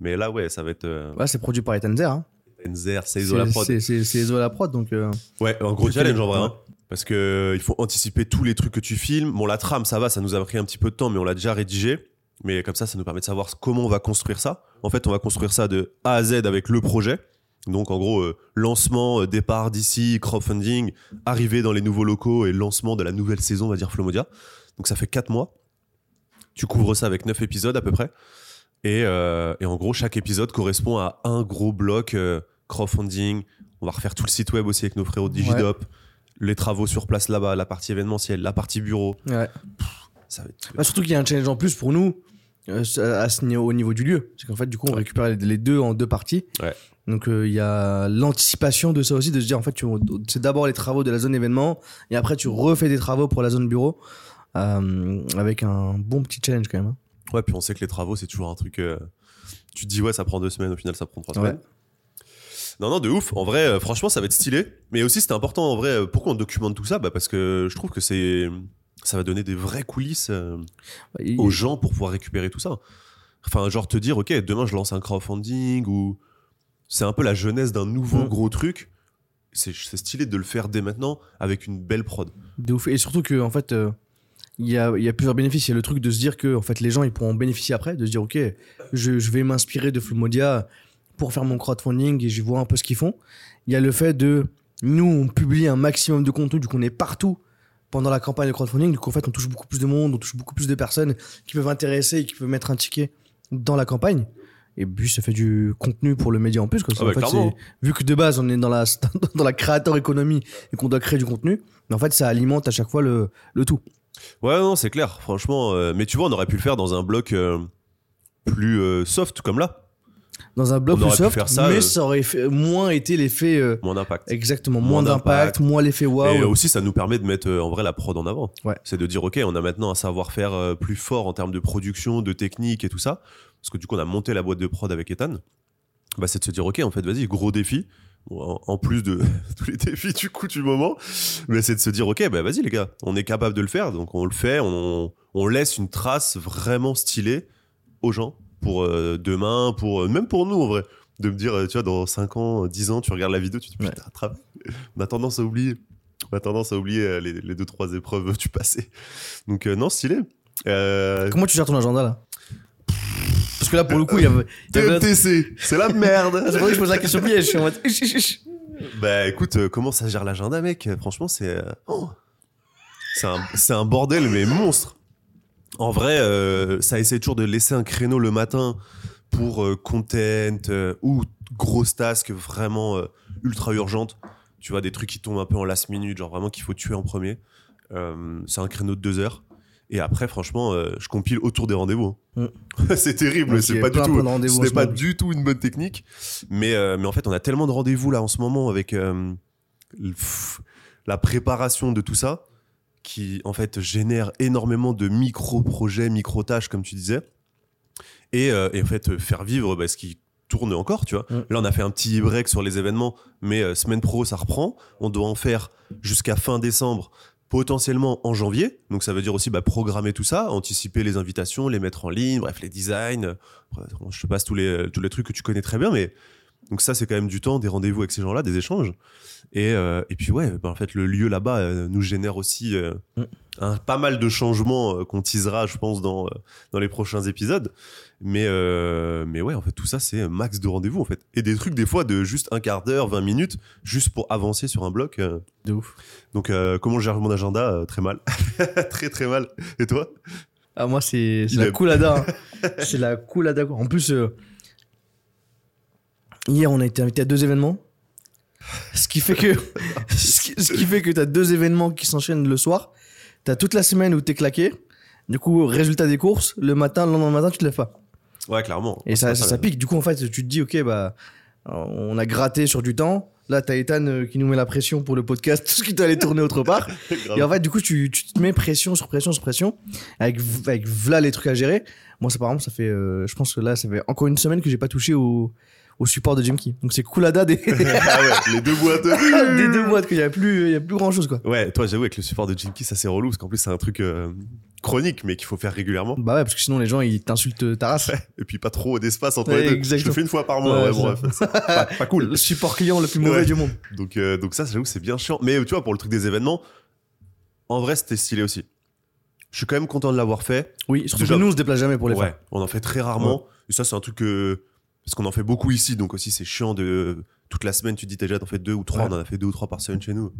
Speaker 1: Mais là, ouais, ça va être euh,
Speaker 2: Ouais, c'est produit par Ethan Zer. Hein.
Speaker 1: Enzer,
Speaker 2: C'est
Speaker 1: prod.
Speaker 2: c'est- c'est- c'est Ezo la prod donc. euh,
Speaker 1: Ouais, un gros challenge en vrai. hein. Parce que euh, il faut anticiper tous les trucs que tu filmes. Bon, la trame, ça va, ça nous a pris un petit peu de temps, mais on l'a déjà rédigé. Mais comme ça, ça nous permet de savoir comment on va construire ça. En fait, on va construire ça de A à Z avec le projet. Donc, en gros, euh, lancement, euh, départ d'ici, crowdfunding, arrivée dans les nouveaux locaux et lancement de la nouvelle saison, on va dire Flomodia. Donc, ça fait 4 mois. Tu couvres ça avec 9 épisodes à peu près. Et, euh, et en gros, chaque épisode correspond à un gros bloc crowdfunding. On va refaire tout le site web aussi avec nos frérots de Digidop. Les travaux sur place là-bas, la partie événementielle, la partie bureau.
Speaker 2: Ouais.
Speaker 1: Ça va être...
Speaker 2: Bah, surtout qu'il y a un challenge en plus pour nous euh, à ce niveau, au niveau du lieu. C'est qu'en fait, du coup, on récupère les, les deux en deux parties.
Speaker 1: Ouais.
Speaker 2: Donc, euh, il y a l'anticipation de ça aussi, de se dire, en fait, tu- c'est d'abord les travaux de la zone événement, et après, tu refais des travaux pour la zone bureau, euh, avec un bon petit challenge quand même. hein.
Speaker 1: Ouais, puis on sait que les travaux, c'est toujours un truc. euh, Tu te dis, ouais, ça prend deux semaines, au final, ça prend trois
Speaker 2: Ouais.
Speaker 1: semaines. Non, non, de ouf. En vrai, euh, franchement, ça va être stylé. Mais aussi, c'était important, en vrai. euh, Pourquoi on documente tout ça? Bah, Parce que je trouve que c'est. Ça va donner des vraies coulisses euh,
Speaker 2: Et-
Speaker 1: aux gens pour pouvoir récupérer tout ça. Enfin, genre te dire, ok, demain je lance un crowdfunding ou. C'est un peu la jeunesse d'un nouveau
Speaker 2: Mm.
Speaker 1: gros truc. C'est c'est stylé de le faire dès maintenant avec une belle prod.
Speaker 2: De ouf. Et surtout que en fait, euh, il y, a, il y a plusieurs bénéfices. Il y a le truc de se dire que en fait, les gens ils pourront en bénéficier après, de se dire ok, je, je vais m'inspirer de Flumodia pour faire mon crowdfunding et je vois un peu ce qu'ils font. Il y a le fait de nous on publie un maximum de contenu, du coup on est partout pendant la campagne de crowdfunding. Du coup en fait on touche beaucoup plus de monde, on touche beaucoup plus de personnes qui peuvent intéresser et qui peuvent mettre un ticket dans la campagne. Et puis ça fait du contenu pour le média en plus. Quoi.
Speaker 1: Ah bah,
Speaker 2: en fait,
Speaker 1: clairement.
Speaker 2: c'est- vu que de base on est dans la dans la créateur économie et qu'on doit créer du contenu, mais en fait ça alimente à chaque fois le, le tout.
Speaker 1: Ouais, non, c'est clair, franchement. euh, mais tu vois, on aurait pu le faire dans un bloc euh, plus euh, soft comme là.
Speaker 2: Dans un
Speaker 1: aurait
Speaker 2: plus soft,
Speaker 1: faire ça,
Speaker 2: mais
Speaker 1: euh,
Speaker 2: ça aurait fait, moins été l'effet euh,
Speaker 1: Moins d'impact.
Speaker 2: exactement
Speaker 1: Moins
Speaker 2: moins
Speaker 1: d'impact.
Speaker 2: moins l'effet waouh.
Speaker 1: Et aussi, ça nous permet de mettre euh, en vrai la prod en avant.
Speaker 2: Ouais.
Speaker 1: C'est de dire, ok, on a maintenant un savoir-faire euh, plus fort en termes de production, de technique et tout ça. Parce que du coup, on a monté la boîte de prod avec Ethan. Bah, c'est de se dire, ok, en fait, vas-y, gros défi. En, en plus de tous les défis du coup du moment, mais c'est de se dire, ok, bah vas-y les gars, on est capable de le faire, donc on le fait, on, on laisse une trace vraiment stylée aux gens pour euh, demain, pour euh, même pour nous en vrai, de me dire, euh, tu vois, dans 5 ans, 10 ans, tu regardes la vidéo, tu te dis, putain, travail. On a tendance à oublier. On a tendance à oublier les, les deux, trois épreuves du passé. Donc, non, stylé.
Speaker 2: Comment tu gères ton agenda là? Parce que là pour le coup il y avait.
Speaker 1: TMTC, c'est la merde.
Speaker 2: C'est pour ça que je pose la question piège. Je suis en mode.
Speaker 1: bah écoute, euh, comment ça gère l'agenda, mec? Franchement, c'est. euh, oh. C'est un, c'est un bordel, mais monstre. En vrai, euh, ça essaie toujours de laisser un créneau le matin pour euh, content euh, ou grosse task vraiment ultra urgentes. Tu vois, des trucs qui tombent un peu en last minute, genre vraiment qu'il faut tuer en premier. C'est un créneau de deux heures. Et après, franchement, euh, je compile autour des rendez-vous. c'est terrible,
Speaker 2: Donc, il y
Speaker 1: c'est pas du tout. Ce n'est pas du tout une bonne technique. Mais, euh, mais en fait, on a tellement de rendez-vous là en ce moment avec euh, la préparation de tout ça qui en fait génère énormément de micro-projets, micro-tâches, comme tu disais. Et, euh, et en fait, euh, faire vivre bah, ce qui tourne encore, tu vois.
Speaker 2: Mm.
Speaker 1: Là, on a fait un petit break sur les événements, mais euh, semaine pro, ça reprend. On doit en faire jusqu'à fin décembre, potentiellement en janvier. Donc, ça veut dire aussi bah, programmer tout ça, anticiper les invitations, les mettre en ligne, bref, les designs. Je te passe tous les, tous les trucs que tu connais très bien, mais donc ça, c'est quand même du temps, des rendez-vous avec ces gens-là, des échanges. Et, euh, et puis ouais, bah, en fait, le lieu là-bas euh, nous génère aussi euh,
Speaker 2: Mm.
Speaker 1: un, pas mal de changements qu'on teasera, je pense, dans, dans les prochains épisodes. Mais, mais ouais, en fait, tout ça, c'est un max de rendez-vous, en fait. Et des trucs, des fois, de juste un quart d'heure, 20 minutes, juste pour avancer sur un bloc.
Speaker 2: De ouf.
Speaker 1: Donc, comment je gère mon agenda Très mal. très, très mal. Et toi?
Speaker 2: Ah, moi, c'est la
Speaker 1: aime.
Speaker 2: coolada. hein. c'est la coolada, quoi. En plus, hier, on a été invité à deux événements. Ce qui fait que, ce qui, ce qui fait que t'as deux événements qui s'enchaînent le soir. T'as toute la semaine où t'es claqué. Du coup, résultat des courses, le matin, le lendemain matin, tu te lèves pas.
Speaker 1: Ouais, clairement.
Speaker 2: Et ça, ça, ça pique. Du coup, en fait, tu te dis, ok, bah, on a gratté sur du temps. Là, t'as Ethan euh, qui nous met la pression pour le podcast, tout ce qui t'allait tourner autre part. Et en fait, du coup, tu, tu te mets pression sur pression sur pression, avec, avec v'là les trucs à gérer. Moi, ça, par exemple, ça fait, euh, je pense que là, ça fait encore une semaine que j'ai pas touché au, au support de Jimkey. Donc, c'est coolada des, des
Speaker 1: ah ouais, les deux boîtes.
Speaker 2: deux boîtes, qu'il y a plus, il y a plus grand chose, quoi.
Speaker 1: Ouais, toi, j'avoue, avec le support de Jinky, ça c'est relou, parce qu'en plus, c'est un truc euh, chronique, mais qu'il faut faire régulièrement.
Speaker 2: Bah ouais, parce que sinon, les gens, ils t'insultent ta race.
Speaker 1: Et puis, pas trop d'espace entre
Speaker 2: Ouais,
Speaker 1: les deux. Je
Speaker 2: exactement.
Speaker 1: le fais une fois par mois,
Speaker 2: Ouais,
Speaker 1: bref. Pas, pas cool.
Speaker 2: Le support client le plus mauvais du monde.
Speaker 1: Donc, euh, donc ça, j'avoue, c'est bien chiant. Mais tu vois, pour le truc des événements, en vrai, c'était stylé aussi. Je suis quand même content de l'avoir fait.
Speaker 2: Oui, surtout
Speaker 1: Déjà-
Speaker 2: que nous, on se déplace jamais pour les
Speaker 1: ouais,
Speaker 2: faire.
Speaker 1: on en fait très rarement. Et ça, c'est un truc que. Parce qu'on en fait beaucoup ici, donc aussi, c'est chiant de. Toute la semaine, tu te dis, t'as déjà t'en fais deux ou trois.
Speaker 2: Ouais.
Speaker 1: On en a fait deux ou trois par semaine chez nous.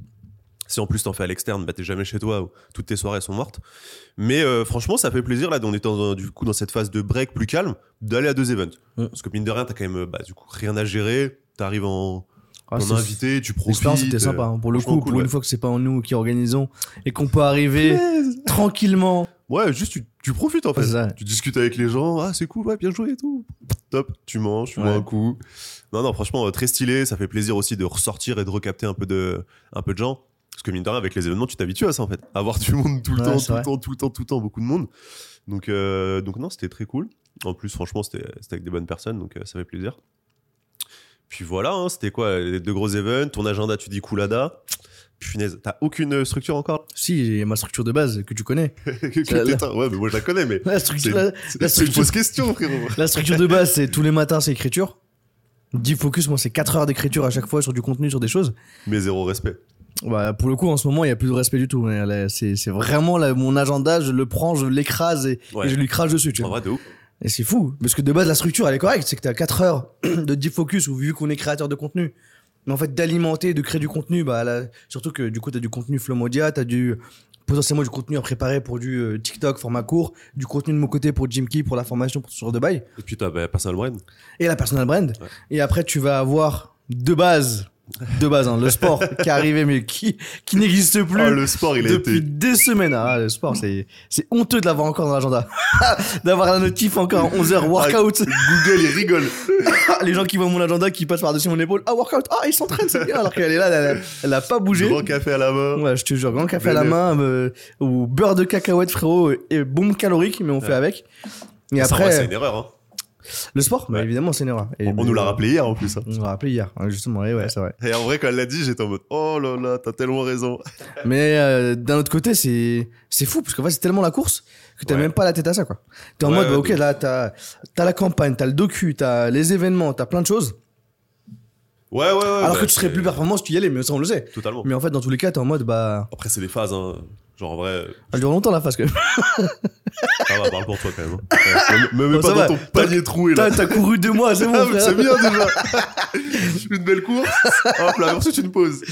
Speaker 1: Si en plus t'en fais à l'externe, bah t'es jamais chez toi, ou toutes tes soirées sont mortes. Mais euh, franchement, ça fait plaisir là, on est dans, du coup dans cette phase de break plus calme, d'aller à deux events. Parce que mine de rien, t'as quand même bah, du coup rien à gérer. T'arrives en,
Speaker 2: Ah,
Speaker 1: en
Speaker 2: c'est-
Speaker 1: invité, tu profites.
Speaker 2: L'expérience était sympa. hein. Pour le coup,
Speaker 1: cool,
Speaker 2: pour une fois que c'est pas nous qui organisons et qu'on peut arriver tranquillement.
Speaker 1: Ouais, juste tu, tu profites en fait. Tu discutes avec les gens, ah c'est cool, ouais, bien joué et tout. Top, tu manges, tu
Speaker 2: Ouais.
Speaker 1: bois un coup. Non, non, franchement, euh, très stylé. Ça fait plaisir aussi de ressortir et de recapter un peu de, un peu de gens. Parce que mine de rien, avec les événements, tu t'habitues à ça en fait. Avoir du monde tout le
Speaker 2: Ouais,
Speaker 1: temps, tout le temps, tout le temps, tout le temps, beaucoup de monde. Donc, euh, donc non, c'était très cool. En plus, franchement, c'était avec des bonnes personnes, donc euh, ça fait plaisir. Puis voilà, hein, c'était quoi Les deux gros events, ton agenda, tu dis coolada. Punaise, t'as aucune structure encore?
Speaker 2: Si, j'ai ma structure de base que tu connais.
Speaker 1: Que
Speaker 2: La- la-
Speaker 1: t'éteins Ouais, mais moi je la connais, mais
Speaker 2: La structure, la, la
Speaker 1: une fausse question, frérot.
Speaker 2: la structure de base, c'est tous les matins, c'est écriture. 10 focus, moi, c'est 4 heures d'écriture à chaque fois sur du contenu, sur des choses.
Speaker 1: Mais zéro respect.
Speaker 2: Bah, pour le coup, en ce moment, il y a plus de respect du tout. C'est vraiment là, mon agenda, je le prends, je l'écrase et,
Speaker 1: Ouais.
Speaker 2: et je lui crache dessus. Tu
Speaker 1: En
Speaker 2: vois.
Speaker 1: vrai, de ouf.
Speaker 2: Et c'est fou, parce que de base, la structure, elle est correcte. C'est que t'as 4 heures de deep focus, ou vu qu'on est créateur de contenu. Mais en fait, d'alimenter, de créer du contenu, bah, là, surtout que du coup, t'as du contenu Flomodia, t'as du potentiellement du contenu à préparer pour du euh, TikTok format court, du contenu de mon côté pour Jimkey, pour la formation, pour ce genre de bail,
Speaker 1: Et puis t'as bah, personal brand.
Speaker 2: et la personal brand.
Speaker 1: Ouais.
Speaker 2: Et après, tu vas avoir de base, de base, hein, le sport qui arrivé, mais qui, qui n'existe plus
Speaker 1: Oh, le sport, il a
Speaker 2: depuis
Speaker 1: été.
Speaker 2: des semaines. Ah, le sport, c'est, c'est honteux de l'avoir encore dans l'agenda. D'avoir la notif encore 11h workout.
Speaker 1: Google, il rigole.
Speaker 2: Les gens qui voient mon agenda qui passent par-dessus mon épaule. Ah, workout. Ah, il s'entraîne, c'est bien. Alors qu'elle est là, elle, elle a pas bougé.
Speaker 1: Grand café à la main.
Speaker 2: Ouais, je te jure, grand café à la main, euh, ou beurre de cacahuète, frérot, et bombe calorique, mais on fait avec. Et
Speaker 1: Ça,
Speaker 2: après,
Speaker 1: c'est une erreur. Hein.
Speaker 2: Le sport, bah, évidemment, c'est une erreur. Et-
Speaker 1: On, on nous l'a rappelé hier en plus. hein.
Speaker 2: On nous l'a rappelé hier, hein, justement, ouais, ouais, c'est vrai.
Speaker 1: Et en vrai, quand elle l'a dit, j'étais en mode Oh là là, t'as tellement raison.
Speaker 2: Mais euh, d'un autre côté, c'est c'est fou parce qu'en fait, c'est tellement la course que t'as
Speaker 1: Ouais.
Speaker 2: même pas la tête à ça, quoi. T'es en
Speaker 1: Ouais,
Speaker 2: mode, bah, ok, là, t'as as la campagne, t'as le docu, t'as les événements, t'as plein de choses.
Speaker 1: Ouais, ouais, ouais.
Speaker 2: alors
Speaker 1: bah,
Speaker 2: que tu serais plus performant si tu y allais, mais ça, on le sait.
Speaker 1: Totalement.
Speaker 2: Mais en fait, dans tous les cas, t'es en mode, bah,
Speaker 1: Après, c'est des phases. Hein. Genre en vrai,
Speaker 2: elle dure longtemps la phase que.
Speaker 1: ça va, parle pour toi quand même. hein. Ouais, me me mets
Speaker 2: Bon,
Speaker 1: pas dans
Speaker 2: va.
Speaker 1: ton panier troué là.
Speaker 2: T'as t'as couru deux mois, c'est bon,
Speaker 1: Ah,
Speaker 2: frère.
Speaker 1: c'est bien déjà. une belle course. Hop là, ensuite une pause.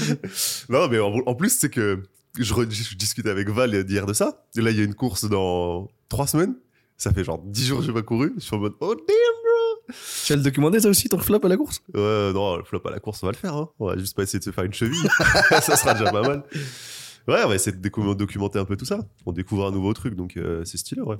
Speaker 1: Non, mais en, en plus, c'est que je, discutais avec Val d'hier de ça. Et là, il y a une course dans trois semaines. Ça fait genre 10 jours que j'ai pas couru. Je suis en mode, oh damn, bro.
Speaker 2: Tu vas le documenter ça aussi, ton flop à la course?
Speaker 1: Ouais, non, le flop à la course, on va le faire. Hein. On va juste pas essayer de se faire une cheville. ça sera déjà pas mal. Ouais, on va essayer de décou- documenter un peu tout ça. On découvre un nouveau truc, donc euh, c'est stylé, ouais.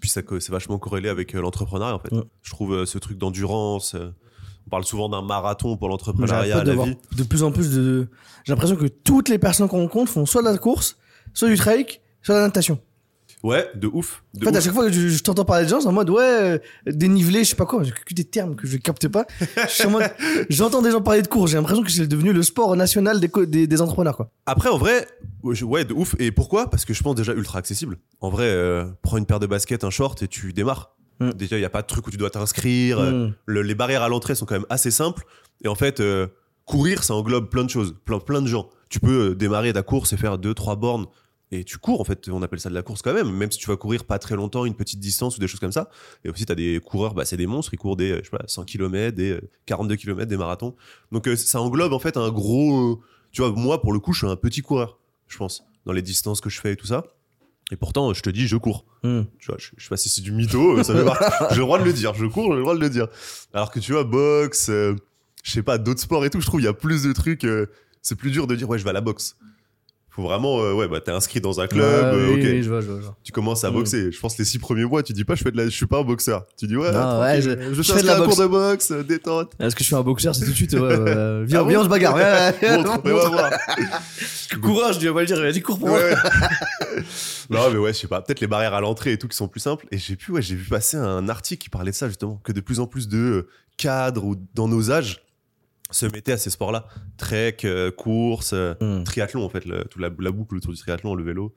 Speaker 1: Puis ça, c'est vachement corrélé avec euh, l'entrepreneuriat, en fait.
Speaker 2: Ouais.
Speaker 1: Je trouve euh, ce truc d'endurance. on parle souvent d'un marathon pour l'entrepreneuriat,
Speaker 2: de
Speaker 1: la vie.
Speaker 2: de plus en plus de. J'ai l'impression que toutes les personnes qu'on rencontre font soit de la course, soit du trail, soit de la natation.
Speaker 1: Ouais, de ouf. De
Speaker 2: En fait, à chaque fois que je, je t'entends parler de gens, c'est en mode ouais, euh, dénivelé, je sais pas quoi, j'ai que des termes que je capte pas. Je suis en mode, j'entends des gens parler de course, j'ai l'impression que c'est devenu le sport national des, des, des entrepreneurs quoi.
Speaker 1: Après, en vrai, ouais, de ouf. Et pourquoi? Parce que je pense déjà ultra accessible. En vrai, euh, prends une paire de baskets, un short et tu démarres.
Speaker 2: Mm.
Speaker 1: Déjà, il n'y a pas de truc où tu dois t'inscrire. euh,
Speaker 2: Mm.
Speaker 1: le- les barrières à l'entrée sont quand même assez simples. Et en fait, euh, courir, ça englobe plein de choses, plein, plein de gens. Tu peux démarrer ta course et faire deux, trois bornes. Et tu cours, en fait, on appelle ça de la course quand même, même si tu vas courir pas très longtemps, une petite distance ou des choses comme ça. Et aussi, tu as des coureurs, bah, c'est des monstres, ils courent des, euh, je sais pas, 100 km, des euh, 42 km, des marathons. Donc, euh, ça englobe en fait un gros. euh, tu vois, moi, pour le coup, je suis un petit coureur, je pense, dans les distances que je fais et tout ça. Et pourtant, je te dis, je cours.
Speaker 2: Mm.
Speaker 1: Tu vois, je, je sais pas si c'est du mytho, euh, ça. J'ai le droit de le dire, je cours, j'ai le droit de le dire. Alors que tu vois, boxe, euh, je sais pas, d'autres sports et tout, je trouve il y a plus de trucs. euh, c'est plus dur de dire, ouais, je vais à la boxe. Faut vraiment, euh, ouais, bah t'es inscrit dans un club,
Speaker 2: Ouais,
Speaker 1: euh,
Speaker 2: oui,
Speaker 1: ok.
Speaker 2: oui, je vois, je vois, je vois.
Speaker 1: Tu commences à
Speaker 2: Mm.
Speaker 1: boxer. Je pense les six premiers mois, tu dis pas, je fais de la, je suis pas un boxeur. Tu dis, ouais,
Speaker 2: Non, ouais,
Speaker 1: je,
Speaker 2: je
Speaker 1: je
Speaker 2: fais de la
Speaker 1: cours
Speaker 2: boxe.
Speaker 1: de boxe, euh, détente.
Speaker 2: Est-ce que je suis un boxeur C'est tout de suite, ouais, ouais. viens,
Speaker 1: Ah bon
Speaker 2: viens, on se bagarre. Ouais.
Speaker 1: Montre, va voir.
Speaker 2: Courage, je vais pas le dire, dit cours pour moi.
Speaker 1: Non, mais ouais, je sais pas. Peut-être les barrières à l'entrée et tout qui sont plus simples. Et j'ai pu, ouais, j'ai vu passer un article qui parlait de ça justement, que de plus en plus de cadres ou dans nos âges se mettaient à ces sports-là. Trek, euh, course, euh,
Speaker 2: Mm.
Speaker 1: triathlon en fait, le- toute la, la boucle autour du triathlon, le vélo.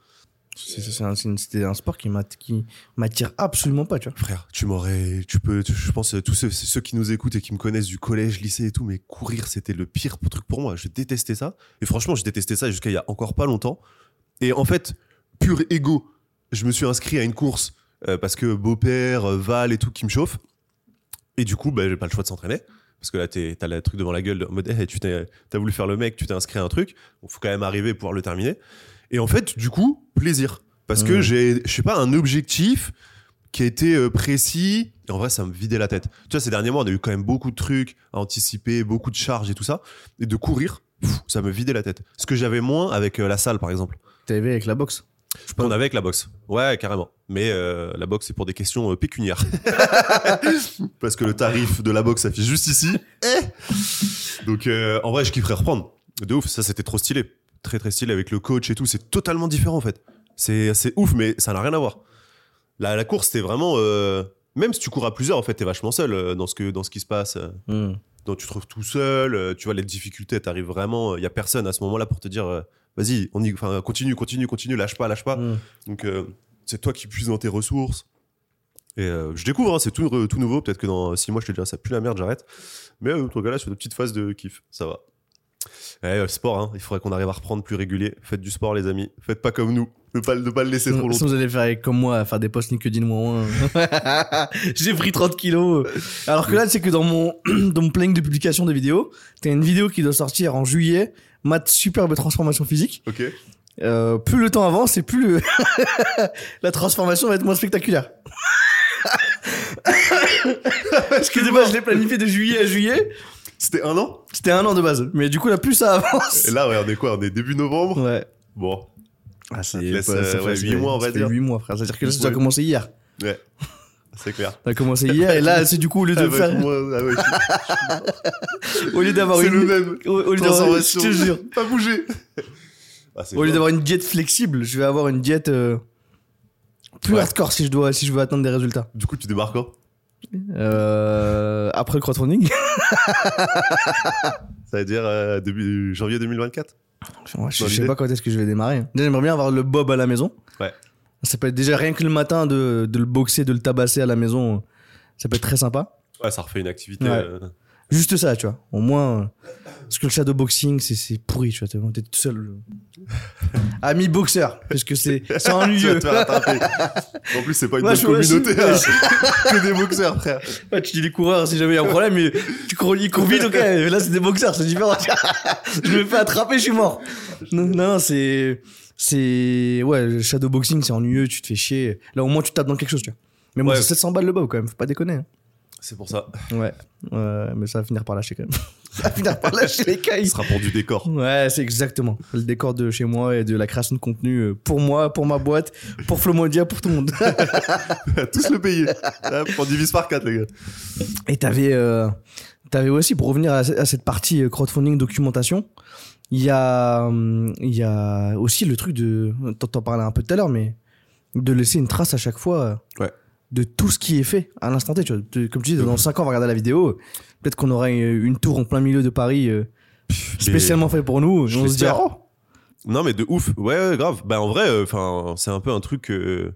Speaker 2: C'est- un- C'était un sport qui m'att- qui m'attire absolument pas, tu vois.
Speaker 1: Frère, tu m'aurais, tu peux, tu- je pense tous ceux, ceux qui nous écoutent et qui me connaissent du collège, lycée et tout, mais courir c'était le pire truc pour moi. Je détestais ça. Et franchement, je détestais ça jusqu'à il y a encore pas longtemps. Et en fait, pur ego, je me suis inscrit à une course euh, parce que beau-père, euh, Val et tout qui me chauffe. Et du coup, bah, j'ai pas le choix de s'entraîner. Parce que là, t'as le truc devant la gueule en mode, hey, tu t'as voulu faire le mec, tu t'es inscrit à un truc. Donc, faut quand même arriver et pouvoir le terminer. Et en fait, du coup, plaisir. Parce que j'ai, je sais pas, un objectif qui a été euh, précis. Et en vrai, ça me vidait la tête. Tu vois, ces derniers mois, on a eu quand même beaucoup de trucs à anticiper, beaucoup de charges et tout ça. Et de courir, pff, ça me vidait la tête. Ce que j'avais moins avec euh, la salle, par exemple.
Speaker 2: Élevé avec la boxe?
Speaker 1: On avait avec la boxe. Ouais, carrément. Mais euh, la boxe, c'est pour des questions euh, pécuniaires. Parce que le tarif de la boxe s'affiche juste ici. Eh Donc, euh, en vrai, je kifferais reprendre. De ouf, ça, c'était trop stylé. Très, très stylé avec le coach et tout. C'est totalement différent, en fait. C'est ouf, mais ça n'a rien à voir. La, la course, c'était vraiment. même si tu cours à plusieurs, en fait, t'es vachement seul dans, ce que, dans ce qui se passe. euh,
Speaker 2: Mm.
Speaker 1: donc tu te trouves tout seul, tu vois les difficultés, t'arrives vraiment, il y a personne à ce moment-là pour te dire vas-y, on y enfin continue, continue, continue, lâche pas, lâche pas.
Speaker 2: Mm.
Speaker 1: Donc euh, c'est toi qui puises dans tes ressources. Et euh, je découvre, hein, c'est tout, re- tout nouveau, peut-être que dans six mois je te dirai ça pue la merde, j'arrête. Mais euh, tout cas là, sur de petites phases de kiff, ça va. Eh, euh, sport, hein, il faudrait qu'on arrive à reprendre plus régulier. Faites du sport les amis, faites pas comme nous, ne pas, ne pas le laisser trop longtemps.
Speaker 2: sinon, vous allez faire comme moi, faire des posts LinkedIn moins. J'ai pris 30 kilos. Alors que là, c'est que dans mon, dans mon planning de publication des vidéos, t'as une vidéo qui doit sortir en juillet, mat superbe transformation physique.
Speaker 1: Ok
Speaker 2: Euh, plus le temps avance et plus le- la transformation va être moins spectaculaire. Parce que de base, je l'ai planifié de juillet à juillet.
Speaker 1: C'était un an?
Speaker 2: C'était un an de base. Mais du coup, là, plus ça avance.
Speaker 1: Et là, ouais, on est quoi? On est début novembre?
Speaker 2: Ouais.
Speaker 1: Bon,
Speaker 2: Ah,
Speaker 1: Ça te laisse, euh, ouais, mois, on va dire.
Speaker 2: huit mois, frère. C'est-à-dire que là, ça a commencé hier.
Speaker 1: ouais, c'est clair.
Speaker 2: A commencé hier et là, c'est du coup, au lieu de faire. Au lieu d'avoir
Speaker 1: c'est
Speaker 2: une.
Speaker 1: le même.
Speaker 2: Au, lieu d'avoir, je te jure.
Speaker 1: Pas bouger. Ah, c'est
Speaker 2: Au lieu d'avoir une diète flexible, je vais avoir une diète euh, plus
Speaker 1: Ouais.
Speaker 2: hardcore si je dois, si je veux atteindre des résultats.
Speaker 1: Du coup, tu démarres quand?
Speaker 2: Euh, après le crowdfunding.
Speaker 1: Ça veut dire euh, début janvier 2024
Speaker 2: Ouais, je, sais pas quand est-ce que je vais démarrer. J'aimerais bien avoir le bob à la maison.
Speaker 1: Ouais.
Speaker 2: Ça peut être déjà rien que le matin de, de le boxer, de le tabasser à la maison. Ça peut être très sympa.
Speaker 1: Ouais, ça refait une activité.
Speaker 2: Ouais.
Speaker 1: euh,
Speaker 2: Juste ça, tu vois. Au moins. euh, Parce que le shadowboxing, c'est, c'est pourri, tu vois. T'es, tout seul. Ami boxeur. Parce que c'est, c'est
Speaker 1: tu vas
Speaker 2: ennuyeux.
Speaker 1: te en plus, c'est pas une
Speaker 2: Ouais,
Speaker 1: bonne
Speaker 2: je-
Speaker 1: communauté. hein. que des boxeurs, frère.
Speaker 2: Ouais, tu dis les coureurs si jamais il y a un problème, mais tu cours, ils courent vite, ok. Là, c'est des boxeurs, c'est différent. je me fais attraper, je suis mort. Non, non, c'est. C'est. Ouais, shadowboxing, c'est ennuyeux, tu te fais chier. Là, au moins, tu tapes dans quelque chose, tu vois. Mais bon,
Speaker 1: Ouais.
Speaker 2: c'est 700 balles le bob quand même, faut pas déconner. hein.
Speaker 1: C'est pour ça.
Speaker 2: Ouais. Mais ça va finir par lâcher quand même. ça va finir par lâcher les
Speaker 1: Ce
Speaker 2: cailles.
Speaker 1: sera pour du décor.
Speaker 2: Ouais, c'est exactement le décor de chez moi et de la création de contenu euh, pour moi, pour ma boîte, pour Flomodia, pour tout le monde.
Speaker 1: Tous le payer. On divise par 4, les gars.
Speaker 2: Et t'avais, euh, t'avais aussi, pour revenir à, à cette partie euh, crowdfunding documentation, il y a, hum, il y a aussi le truc de, t'en parlais un peu tout à l'heure, mais de laisser une trace à chaque fois euh,
Speaker 1: Ouais.
Speaker 2: de tout ce qui est fait à l'instant T. Tu vois. Comme tu dis, dans 5 ans, on va regarder la vidéo, peut-être qu'on aura une tour en plein milieu de Paris euh, spécialement fait pour nous.
Speaker 1: Je
Speaker 2: on se
Speaker 1: l'espère.
Speaker 2: oh,
Speaker 1: Non, mais de ouf. Ouais, ouais, grave. Bah, en vrai, enfin, c'est un peu un truc euh,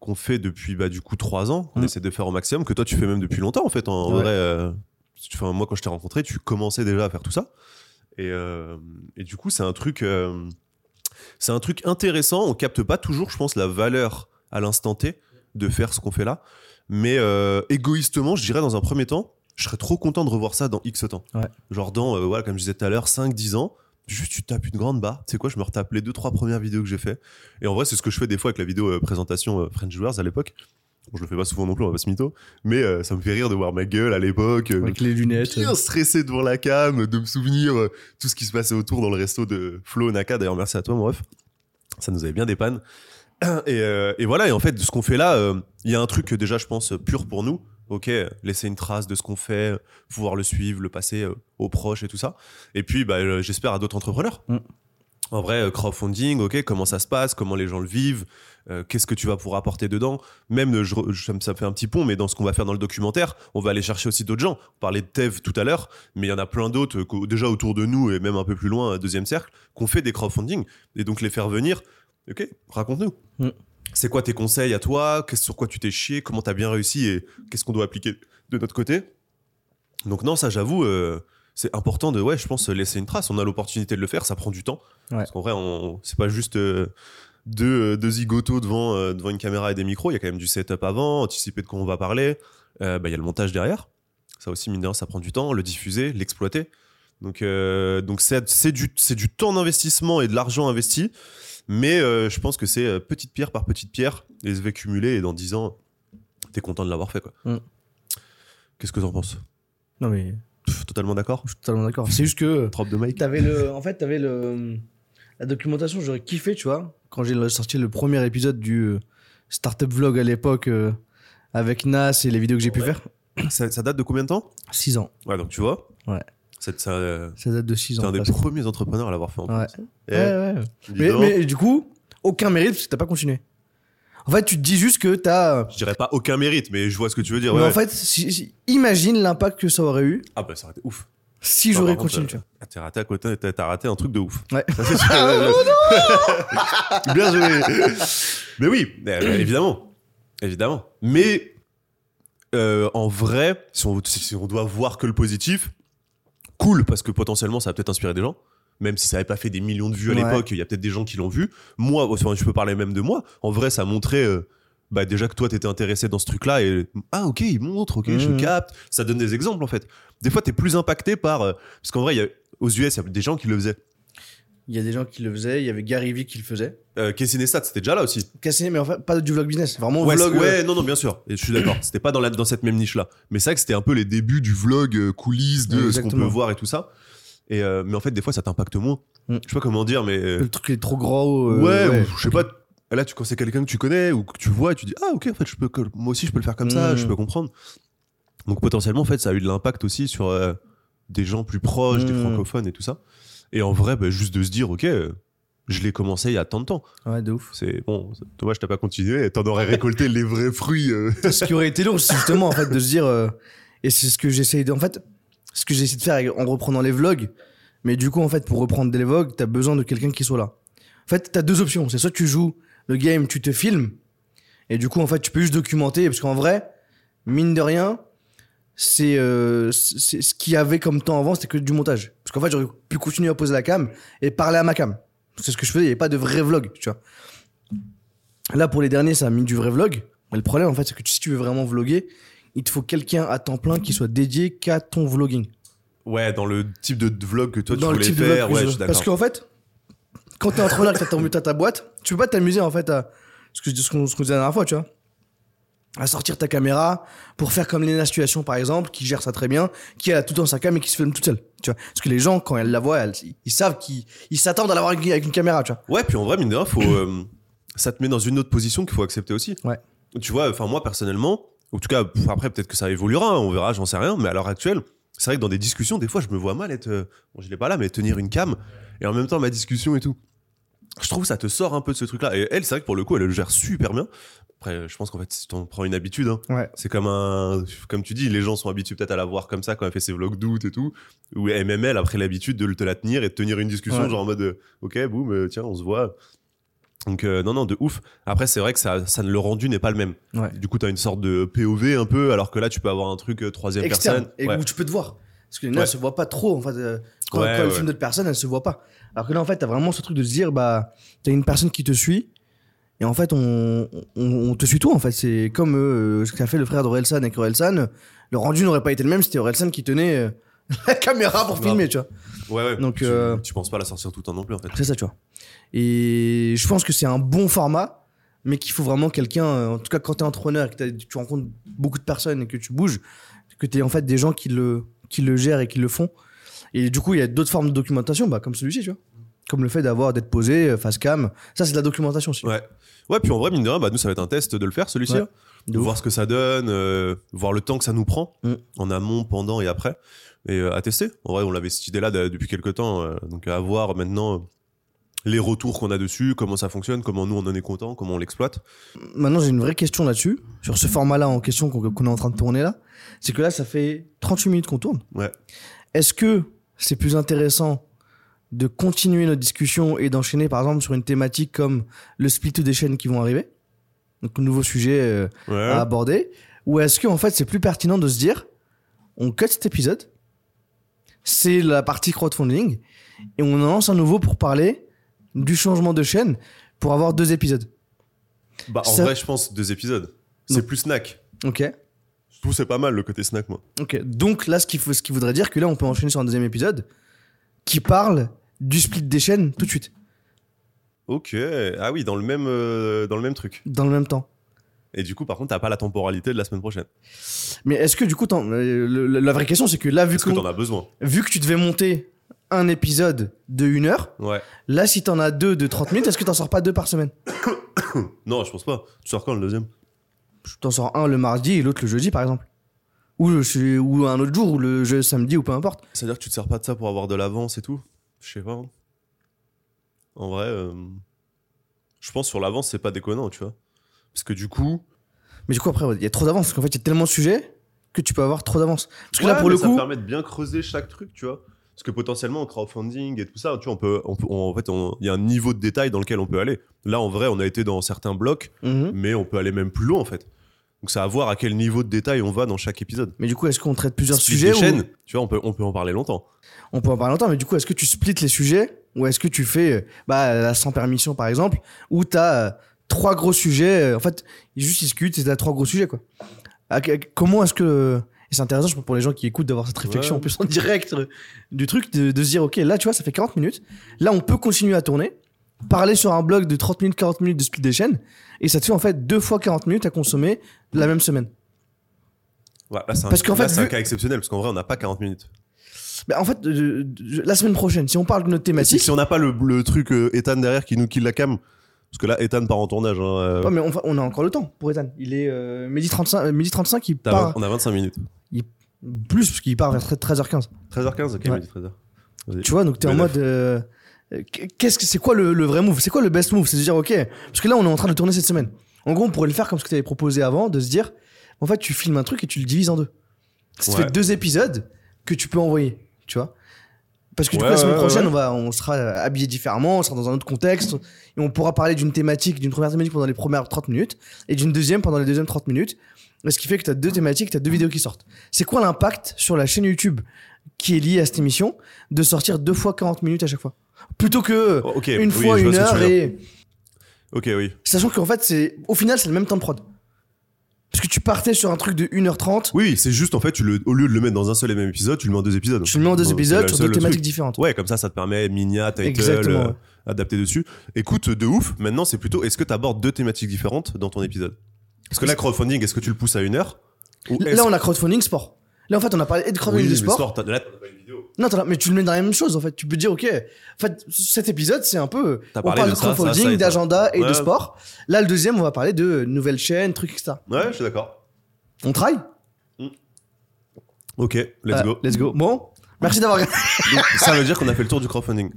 Speaker 1: qu'on fait depuis, bah, du coup, trois ans. On
Speaker 2: Mm.
Speaker 1: essaie de faire au maximum, que toi, tu fais même depuis longtemps, en fait. En
Speaker 2: Ouais.
Speaker 1: vrai, euh, moi, quand je t'ai rencontré, tu commençais déjà à faire tout ça. Et, euh, et du coup, c'est un truc, euh, c'est un truc intéressant. On capte pas toujours, je pense, la valeur à l'instant T de faire ce qu'on fait là. Mais euh, égoïstement, je dirais dans un premier temps, je serais trop content de revoir ça dans X temps.
Speaker 2: Ouais.
Speaker 1: Genre dans, voilà, comme je disais tout à l'heure, 5-10 ans, juste tu tapes une grande barre. Tu sais quoi, je me retape les deux, trois premières vidéos que j'ai fait. Et en vrai, c'est ce que je fais des fois avec la vidéo euh, présentation euh, French Joueurs à l'époque. Bon, je le fais pas souvent non plus, on va pas se mytho. Mais euh, ça me fait rire de voir ma gueule à l'époque. euh,
Speaker 2: avec les lunettes.
Speaker 1: bien stressé devant la cam, de me souvenir euh, tout ce qui se passait autour dans le resto de Flo Naka. D'ailleurs, merci à toi, mon ref. Ça nous avait bien dépanne. Et, euh, et voilà, et en fait, de ce qu'on fait là, il y a un truc déjà, je pense, pur pour nous. Ok, laisser une trace de ce qu'on fait, pouvoir le suivre, le passer aux proches et tout ça. Et puis, bah, j'espère à d'autres entrepreneurs.
Speaker 2: Mm.
Speaker 1: En vrai, euh, crowdfunding, ok, comment ça se passe, comment les gens le vivent, euh, qu'est-ce que tu vas pouvoir apporter dedans. Même, euh, je ça me- fait un petit pont, mais dans ce qu'on va faire dans le documentaire, on va aller chercher aussi d'autres gens. On parlait de Tev tout à l'heure, mais il y en a plein d'autres, déjà autour de nous et même un peu plus loin, deuxième cercle, qu'on fait des crowdfunding. Et donc les faire venir, ok, raconte-nous.
Speaker 2: Mm.
Speaker 1: C'est quoi tes conseils à toi? Qu'est-ce sur quoi tu t'es chié? Comment t'as bien réussi? Et qu'est-ce qu'on doit appliquer de notre côté? Donc non, ça j'avoue, euh, c'est important de, ouais, je pense, laisser une trace. On a l'opportunité de le faire, ça prend du temps.
Speaker 2: Ouais.
Speaker 1: Parce qu'en vrai, on, c'est pas juste euh, deux, euh, deux zigotos devant, euh, devant une caméra et des micros. Il y a quand même du setup avant, anticiper de quoi on va parler. Euh, bah, Il y a le montage derrière. Ça aussi, mine de rien, ça prend du temps. Le diffuser, l'exploiter. Donc, donc c'est, c'est du, c'est du temps d'investissement et de l'argent investi. Mais je pense que c'est petite pierre par petite pierre. Et ça va cumuler. Et dans 10 ans, t'es content de l'avoir fait. Quoi.
Speaker 2: Mm.
Speaker 1: Qu'est-ce que t'en penses?
Speaker 2: Non, mais
Speaker 1: Pff, Totalement d'accord
Speaker 2: je suis totalement d'accord. C'est juste que.
Speaker 1: Drop de
Speaker 2: T'avais le, en fait, t'avais le, la documentation, j'aurais kiffé, tu vois, quand j'ai sorti le premier épisode du euh, startup vlog à l'époque euh, avec Nas et les vidéos que j'ai pu faire.
Speaker 1: ça, ça date de combien de temps?
Speaker 2: 6 ans.
Speaker 1: Ouais, donc tu vois.
Speaker 2: Ouais.
Speaker 1: C'est, ça, euh,
Speaker 2: Ça date de 6
Speaker 1: t'es
Speaker 2: ans.
Speaker 1: un des premiers entrepreneurs à l'avoir fait en
Speaker 2: Ouais.
Speaker 1: plus.
Speaker 2: Ouais,
Speaker 1: Eh,
Speaker 2: ouais. Mais, mais du coup, aucun mérite parce que t'as pas continué. En fait, tu te dis juste que t'as.
Speaker 1: Je dirais pas aucun mérite, mais je vois ce que tu veux dire.
Speaker 2: Mais
Speaker 1: ouais.
Speaker 2: en fait, si- si- imagine l'impact que ça aurait eu
Speaker 1: Ah bah ça aurait été ouf.
Speaker 2: si
Speaker 1: Non,
Speaker 2: j'aurais continué.
Speaker 1: euh,
Speaker 2: tu vois.
Speaker 1: ah, T'as raté à côté, t'as t'as raté un truc de ouf.
Speaker 2: Ouais.
Speaker 1: Bien joué. Mais oui, euh, évidemment, évidemment. Mais euh, en vrai, si on, si on doit voir que le positif, cool parce que potentiellement ça va peut-être inspirer des gens. Même si ça n'avait pas fait des millions de vues à
Speaker 2: Ouais.
Speaker 1: l'époque, il y a peut-être des gens qui l'ont vu. Moi, enfin, je peux parler même de moi. En vrai, ça montrait euh, bah, déjà que toi, t'étais intéressé dans ce truc-là. Et ah, ok, il montre, ok, je
Speaker 2: Mhm.
Speaker 1: capte. Ça donne des exemples, en fait. Des fois, t'es plus impacté par. euh, parce qu'en vrai, y a- aux US, il y a des gens qui le faisaient.
Speaker 2: Il y a des gens qui le faisaient, il y avait Gary Vee qui le faisait.
Speaker 1: Euh, c'était déjà là aussi.
Speaker 2: Cassé, mais en fait, pas du vlog business, vraiment
Speaker 1: Ouais,
Speaker 2: vlog.
Speaker 1: c'est-
Speaker 2: euh,
Speaker 1: ouais, non, non, bien sûr. Et je suis d'accord. C'était pas dans, la, dans cette même niche-là. Mais c'est vrai que c'était un peu les débuts du vlog euh, coulisses de
Speaker 2: Ouais,
Speaker 1: ce qu'on peut voir et tout ça. Et euh, mais en fait, des fois, ça t'impacte moins.
Speaker 2: Mm.
Speaker 1: Je sais pas comment dire, mais. euh,
Speaker 2: Le truc est trop gros. euh,
Speaker 1: ouais, ou je sais pas. Là, tu, quand c'est quelqu'un que tu connais ou que tu vois, et tu dis Ah, ok, en fait, je peux, que- moi aussi, je peux le faire comme ça,
Speaker 2: Mm.
Speaker 1: je peux comprendre. Donc, potentiellement, en fait, ça a eu de l'impact aussi sur euh, des gens plus proches, des
Speaker 2: Mm.
Speaker 1: francophones et tout ça. Et en vrai, bah, juste de se dire Ok, je l'ai commencé il y a tant de temps.
Speaker 2: Ouais, de ouf.
Speaker 1: C'est bon, dommage, t'as pas continué, t'en aurais récolté les vrais fruits. euh.
Speaker 2: ce qui aurait été lourd, justement en fait de se dire, euh, et c'est ce que j'essaye de, en fait, ce que j'essaie de faire en reprenant les vlogs. Mais du coup, en fait, pour reprendre des vlogs, t'as besoin de quelqu'un qui soit là. En fait, t'as deux options. C'est soit tu joues le game, tu te filmes, et du coup, en fait, tu peux juste documenter, parce qu'en vrai, mine de rien, c'est euh, ce qu'il y avait comme temps avant, c'était que du montage. Parce qu'en fait, j'aurais pu continuer à poser la cam et parler à ma cam. C'est ce que je faisais, il n'y avait pas de vrai vlog, tu vois. Là, pour les derniers, ça a mis du vrai vlog. Mais le problème, en fait, c'est que si tu veux vraiment vloguer, il te faut quelqu'un à temps plein qui soit dédié qu'à ton vlogging.
Speaker 1: Ouais, dans le type de de vlog que toi
Speaker 2: Dans
Speaker 1: tu
Speaker 2: le
Speaker 1: voulais
Speaker 2: type de
Speaker 1: faire,
Speaker 2: vlog que
Speaker 1: ouais,
Speaker 2: je
Speaker 1: suis.
Speaker 2: Parce qu'en fait, quand t'es entrepreneur que t'as ta boîte, tu peux pas t'amuser, en fait, à ce que- ce qu'on disait la dernière fois, tu vois. à sortir ta caméra pour faire comme Lena Situation par exemple, qui gère ça très bien, qui a tout dans sa cam et qui se filme toute seule. Tu vois, parce que les gens quand elles la voient, elles- ils savent qu'ils ils s'attendent à l'avoir avec avec une caméra. Tu vois.
Speaker 1: Ouais, puis en vrai, mine de rien, faut, euh, ça te met dans une autre position qu'il faut accepter aussi.
Speaker 2: Ouais.
Speaker 1: Tu vois, enfin, moi, personnellement, en tout cas, après, peut-être que ça évoluera, on verra, j'en sais rien, mais à l'heure actuelle, c'est vrai que dans des discussions, des fois, je me vois mal être, euh, bon, je l'ai pas là, mais tenir une cam, et en même temps, ma discussion et tout. Je trouve que ça te sort un peu de ce truc-là. Et elle, c'est vrai que pour le coup, elle le gère super bien. Après, je pense qu'en fait, si t'en prends une habitude, hein,
Speaker 2: Ouais.
Speaker 1: c'est comme un, comme tu dis, les gens sont habitués peut-être à la voir comme ça quand elle fait ses vlogs d'août et tout. Ou même elle a pris l'habitude de te la tenir et de tenir une discussion,
Speaker 2: Ouais.
Speaker 1: genre en mode, euh, ok, boum, euh, tiens, on se voit. Donc, euh, non, non, de ouf. Après, c'est vrai que ça, ça, le rendu n'est pas le même.
Speaker 2: Ouais.
Speaker 1: Du coup, t'as une sorte de POV un peu, alors que là, tu peux avoir un truc euh, troisième
Speaker 2: Externe
Speaker 1: personne.
Speaker 2: et
Speaker 1: Ouais.
Speaker 2: où tu peux te voir. Parce que Lena
Speaker 1: Ouais.
Speaker 2: elle se voit pas trop en fait. euh, Quand, quand elle filme d'autres personnes, elle se voit pas. Alors que là en fait, t'as vraiment ce truc de se dire bah t'as une personne qui te suit. Et en fait, on, on, on te suit toi. En fait, c'est comme euh, ce qu'a fait le frère d'Orelsan avec Orelsan. Le rendu n'aurait pas été le même si c'était Orelsan qui tenait la caméra pour filmer, tu vois.
Speaker 1: Ouais, ouais.
Speaker 2: Donc,
Speaker 1: tu,
Speaker 2: euh,
Speaker 1: tu penses pas la sortir tout le temps non plus, en fait.
Speaker 2: C'est ça, tu vois. Et je pense que c'est un bon format, mais qu'il faut vraiment quelqu'un, euh, en tout cas quand t'es entrepreneur et que tu rencontres beaucoup de personnes et que tu bouges, que t'es en fait des gens qui le, qui le gèrent et qui le font. Et du coup, il y a d'autres formes de documentation, bah, comme celui-ci, tu vois. Comme le fait d'avoir, d'être posé, euh, face cam. Ça, c'est de la documentation aussi.
Speaker 1: Ouais. Ouais, puis en vrai, mine de rien, bah, nous, ça va être un test de le faire, celui-ci.
Speaker 2: Ouais.
Speaker 1: là.
Speaker 2: De ouf.
Speaker 1: voir ce que ça donne, euh, voir le temps que ça nous prend,
Speaker 2: Mm.
Speaker 1: en amont, pendant et après. Et euh, à tester. En vrai, on l'avait cette idée-là de- depuis quelques temps. euh, donc à voir maintenant euh, les retours qu'on a dessus, comment ça fonctionne, comment nous on en est content, comment on l'exploite.
Speaker 2: Maintenant, j'ai une vraie question là-dessus, sur ce format-là en question qu'on est en train de tourner là. C'est que là, ça fait 38 minutes qu'on tourne.
Speaker 1: Ouais.
Speaker 2: Est-ce que c'est plus intéressant de continuer notre discussion et d'enchaîner par exemple sur une thématique comme le split des chaînes qui vont arriver? Donc, nouveau sujet euh,
Speaker 1: Ouais.
Speaker 2: à aborder. Ou est-ce que en fait, c'est plus pertinent de se dire on cut cet épisode, c'est la partie crowdfunding, et on en lance un nouveau pour parler du changement de chaîne pour avoir deux épisodes.
Speaker 1: Bah, en
Speaker 2: ça-
Speaker 1: vrai, je pense deux épisodes. C'est plus snack.
Speaker 2: Ok
Speaker 1: Je trouve que c'est pas mal le côté snack, moi.
Speaker 2: Ok, donc là, ce qui, faut, ce qui voudrait dire que là, on peut enchaîner sur un deuxième épisode qui parle du split des chaînes tout de suite,
Speaker 1: Ok. Ah oui, dans le même, euh, dans le même truc.
Speaker 2: dans le même temps.
Speaker 1: Et du coup, par contre, t'as pas la temporalité de la semaine prochaine.
Speaker 2: Mais est-ce que du coup, euh, le- le- la vraie question, c'est que là, vu
Speaker 1: que
Speaker 2: que,
Speaker 1: t'en as besoin
Speaker 2: vu que tu devais monter un épisode de une heure,
Speaker 1: Ouais.
Speaker 2: là, si t'en as deux de 30 minutes, est-ce que t'en sors pas deux par semaine
Speaker 1: Non, je pense pas. Tu sors quand le deuxième?
Speaker 2: T'en sors un le mardi et l'autre le jeudi, par exemple. Ou, le- ou un autre jour, ou le jeu samedi, ou peu importe.
Speaker 1: C'est-à-dire que tu te sers pas de ça pour avoir de l'avance et tout? Je sais pas. hein. En vrai, euh, je pense sur l'avance, c'est pas déconnant, tu vois. Parce que du coup.
Speaker 2: Mais du coup, après, il y a trop d'avance, parce qu'en fait, il y a tellement de sujets que tu peux avoir trop d'avance. Parce que là, pour le
Speaker 1: ça
Speaker 2: coup,
Speaker 1: permet de bien creuser chaque truc, tu vois. Parce que potentiellement, en crowdfunding et tout ça, tu vois, on peut, on peut- on- en fait, il y a un niveau de détail dans lequel on peut aller. Là, en vrai, on a été dans certains blocs,
Speaker 2: Mhm.
Speaker 1: mais on peut aller même plus loin, en fait. Donc, c'est à voir à quel niveau de détail on va dans chaque épisode.
Speaker 2: mais du coup, est-ce qu'on traite plusieurs
Speaker 1: Split
Speaker 2: sujets
Speaker 1: des
Speaker 2: ou-
Speaker 1: chaînes, tu vois, on peut, on peut en parler longtemps.
Speaker 2: On peut en parler longtemps, mais du coup, est-ce que tu splits les sujets ou est-ce que tu fais euh, bah, la sans permission, par exemple, où tu as trois gros sujets euh, En fait, ils juste discutent tu as trois gros sujets. Quoi. À comment est-ce que. Et c'est intéressant, je pense, pour les gens qui écoutent d'avoir cette réflexion
Speaker 1: Ouais.
Speaker 2: en plus en direct euh, du truc, de, de se dire, OK, là, tu vois, ça fait 40 minutes. Là, on peut continuer à tourner, parler sur un blog de 30 minutes, 40 minutes de split des chaînes, et ça te fait en fait deux fois 40 minutes à consommer la même semaine.
Speaker 1: Ouais, là, c'est un,
Speaker 2: Parce qu'en
Speaker 1: là,
Speaker 2: fait,
Speaker 1: c'est un cas exceptionnel, parce qu'en vrai, on n'a pas 40 minutes.
Speaker 2: Bah, en fait, euh, la semaine prochaine, si on parle de notre
Speaker 1: Si,
Speaker 2: thématique.
Speaker 1: si on n'a pas le, le truc euh, Ethan derrière qui nous kill la cam, parce que là, Ethan part en tournage. Hein, euh,
Speaker 2: Ouais, mais on, a encore le temps pour Ethan. Il est euh, midi 35, euh, midi 35, il part
Speaker 1: on a 25 minutes.
Speaker 2: plus parce qu'il part vers 13h15.
Speaker 1: 13h15, ok,
Speaker 2: Ouais.
Speaker 1: midi 13h. Vas-y.
Speaker 2: Tu vois, donc t'es en mode. euh, Qu'est-ce que c'est quoi le, le vrai move? C'est quoi le best move? C'est de dire ok, parce que là on est en train de tourner cette semaine. En gros, on pourrait le faire comme ce que tu avais proposé avant, de se dire, en fait, tu filmes un truc et tu le divises en deux. Ça te
Speaker 1: Ouais.
Speaker 2: fait deux épisodes que tu peux envoyer, tu vois. Parce que du
Speaker 1: Ouais,
Speaker 2: coup, la semaine prochaine,
Speaker 1: ouais.
Speaker 2: on, va, on sera habillé différemment, on sera dans un autre contexte, et on pourra parler d'une thématique, d'une première thématique pendant les premières 30 minutes, et d'une deuxième pendant les deuxièmes 30 minutes. Ce qui fait que tu as deux thématiques, tu as deux vidéos qui sortent. C'est quoi l'impact sur la chaîne YouTube qui est liée à cette émission de sortir deux fois 40 minutes à chaque fois? Plutôt que
Speaker 1: Oh,
Speaker 2: une
Speaker 1: oui,
Speaker 2: fois une heure et.
Speaker 1: Ok, oui.
Speaker 2: Sachant qu'en fait, c'est au final, c'est le même temps de prod. Parce que tu partais sur un truc de 1h30,
Speaker 1: Oui, c'est juste en fait, tu le, au lieu de le mettre dans un seul et même épisode, tu le mets en deux épisodes.
Speaker 2: tu le mets en deux épisodes sur deux thématiques différentes.
Speaker 1: Ouais, comme ça, ça te permet Minia, title, euh, adapté dessus. Écoute, de ouf. Maintenant, c'est plutôt, est-ce que tu abordes deux thématiques différentes dans ton épisode? Parce que là, crowdfunding, est-ce que tu le pousses à une heure?
Speaker 2: Là, on a crowdfunding sport. Là, en fait, on a parlé et de
Speaker 1: Oui,
Speaker 2: crowdfunding
Speaker 1: mais
Speaker 2: de sport.
Speaker 1: sport, là, pas une vidéo.
Speaker 2: Non, as- mais tu le mets dans la même chose, en fait. Tu peux dire, ok, en fait, cet épisode, c'est un peu. On parle
Speaker 1: de
Speaker 2: crowdfunding, d'agenda et de sport. Là, le deuxième, on va parler de nouvelles chaînes, trucs, etc.
Speaker 1: Ouais, je suis d'accord.
Speaker 2: On travaille
Speaker 1: Ok, let's
Speaker 2: Ah,
Speaker 1: go.
Speaker 2: Let's go. Bon, merci d'avoir regardé.
Speaker 1: Ça veut dire qu'on a fait le tour du crowdfunding.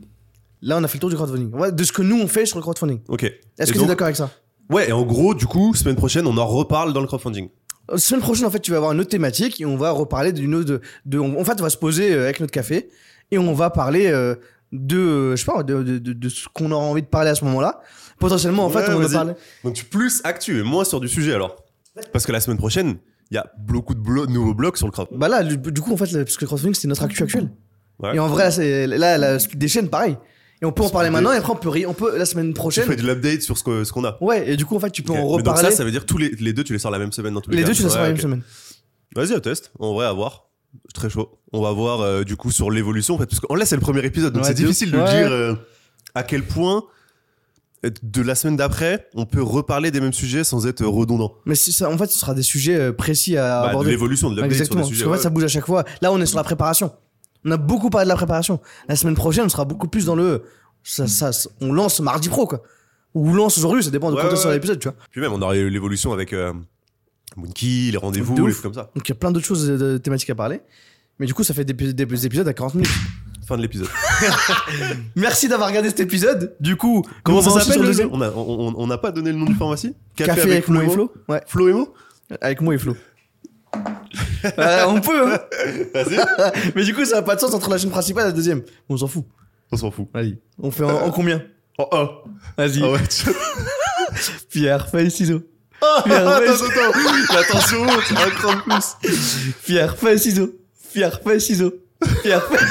Speaker 2: Là, on a fait le tour du crowdfunding. Ouais, de ce que nous, on fait sur le crowdfunding.
Speaker 1: Ok.
Speaker 2: Est-ce que tu es d'accord avec ça?
Speaker 1: Ouais, et en gros, du coup, semaine prochaine, on en reparle dans le crowdfunding.
Speaker 2: Semaine prochaine, en fait, tu vas avoir une autre thématique et on va reparler d'une autre. De, de- en fait, on va se poser euh, avec notre café et on va parler euh, de, euh, je sais pas, de, de, de- ce qu'on aura envie de parler à ce moment-là. Potentiellement, en fait,
Speaker 1: Ouais,
Speaker 2: on va parler.
Speaker 1: Donc, tu plus actu et moins sur du sujet alors. Parce que la semaine prochaine, il y a beaucoup de blo- nouveaux blocs sur le crowd.
Speaker 2: Bah là, du coup, en fait, parce que le crowdfunding, c'est notre actu actuelle.
Speaker 1: Ouais.
Speaker 2: Et en vrai, là, là, split des chaînes, pareil. Et on peut en parler
Speaker 1: des-
Speaker 2: maintenant et après, on peut, on peut la semaine
Speaker 1: Tu
Speaker 2: prochaine.
Speaker 1: fais de l'update sur ce qu'on a.
Speaker 2: Ouais, et du coup, en fait, tu peux en
Speaker 1: Mais donc
Speaker 2: reparler.
Speaker 1: ça, ça veut dire tous les, les deux, tu les sors la même semaine dans tous les,
Speaker 2: les
Speaker 1: cas.
Speaker 2: deux, tu les sors
Speaker 1: Ouais,
Speaker 2: la même semaine.
Speaker 1: Vas-y, au test. En vrai, à voir. Très chaud. On va voir euh, du coup sur l'évolution. En fait, parce que là, c'est le premier épisode, donc
Speaker 2: Ouais,
Speaker 1: c'est
Speaker 2: de
Speaker 1: difficile de
Speaker 2: Ouais.
Speaker 1: dire euh, à quel point euh, de la semaine d'après, on peut reparler des mêmes sujets sans être redondant.
Speaker 2: Mais ça, en fait, ce sera des sujets précis à
Speaker 1: Bah, de
Speaker 2: aborder.
Speaker 1: l'évolution, de l'update sur
Speaker 2: Exactement.
Speaker 1: des
Speaker 2: Parce
Speaker 1: sujets.
Speaker 2: qu'en fait,
Speaker 1: ouais.
Speaker 2: ça bouge à chaque fois. Là, on est sur la préparation. On a beaucoup parlé de la préparation. La semaine prochaine, on sera beaucoup plus dans le. Ça, ça, on lance mardi pro, quoi. Ou on lance aujourd'hui, ça dépend de
Speaker 1: Ouais,
Speaker 2: quand on
Speaker 1: ouais,
Speaker 2: sort
Speaker 1: ouais.
Speaker 2: l'épisode, tu vois.
Speaker 1: Puis même, on aura eu l'évolution avec euh, Monkey, les rendez-vous,
Speaker 2: De
Speaker 1: les trucs comme ça.
Speaker 2: Donc, il y a plein d'autres choses de thématiques à parler. Mais du coup, ça fait des, des- des épisodes à 40 minutes.
Speaker 1: Fin de l'épisode.
Speaker 2: Merci d'avoir regardé cet épisode. Du coup,
Speaker 1: Comment
Speaker 2: on
Speaker 1: ça s'appelle le On a- on on n'a pas donné le nom du pharmacie
Speaker 2: Café, avec, moi et Flo. Ouais,
Speaker 1: Flo et Mo?
Speaker 2: Avec moi et Flo. Euh, on peut, hein.
Speaker 1: Vas-y.
Speaker 2: Mais du coup, ça n'a pas de sens entre la chaîne principale et la deuxième. On s'en fout.
Speaker 1: On s'en fout.
Speaker 2: Allez, on fait en, en combien?
Speaker 1: Oh, oh.
Speaker 2: Vas-y.
Speaker 1: Ah ouais, tu...
Speaker 2: Pierre, feuille, ciseaux.
Speaker 1: Ah,
Speaker 2: Pierre,
Speaker 1: attends, attends, attends. La tension monte, un cran de plus.
Speaker 2: Pierre, feuille, ciseaux. Pierre, feuille, ciseaux. Pierre, feuille.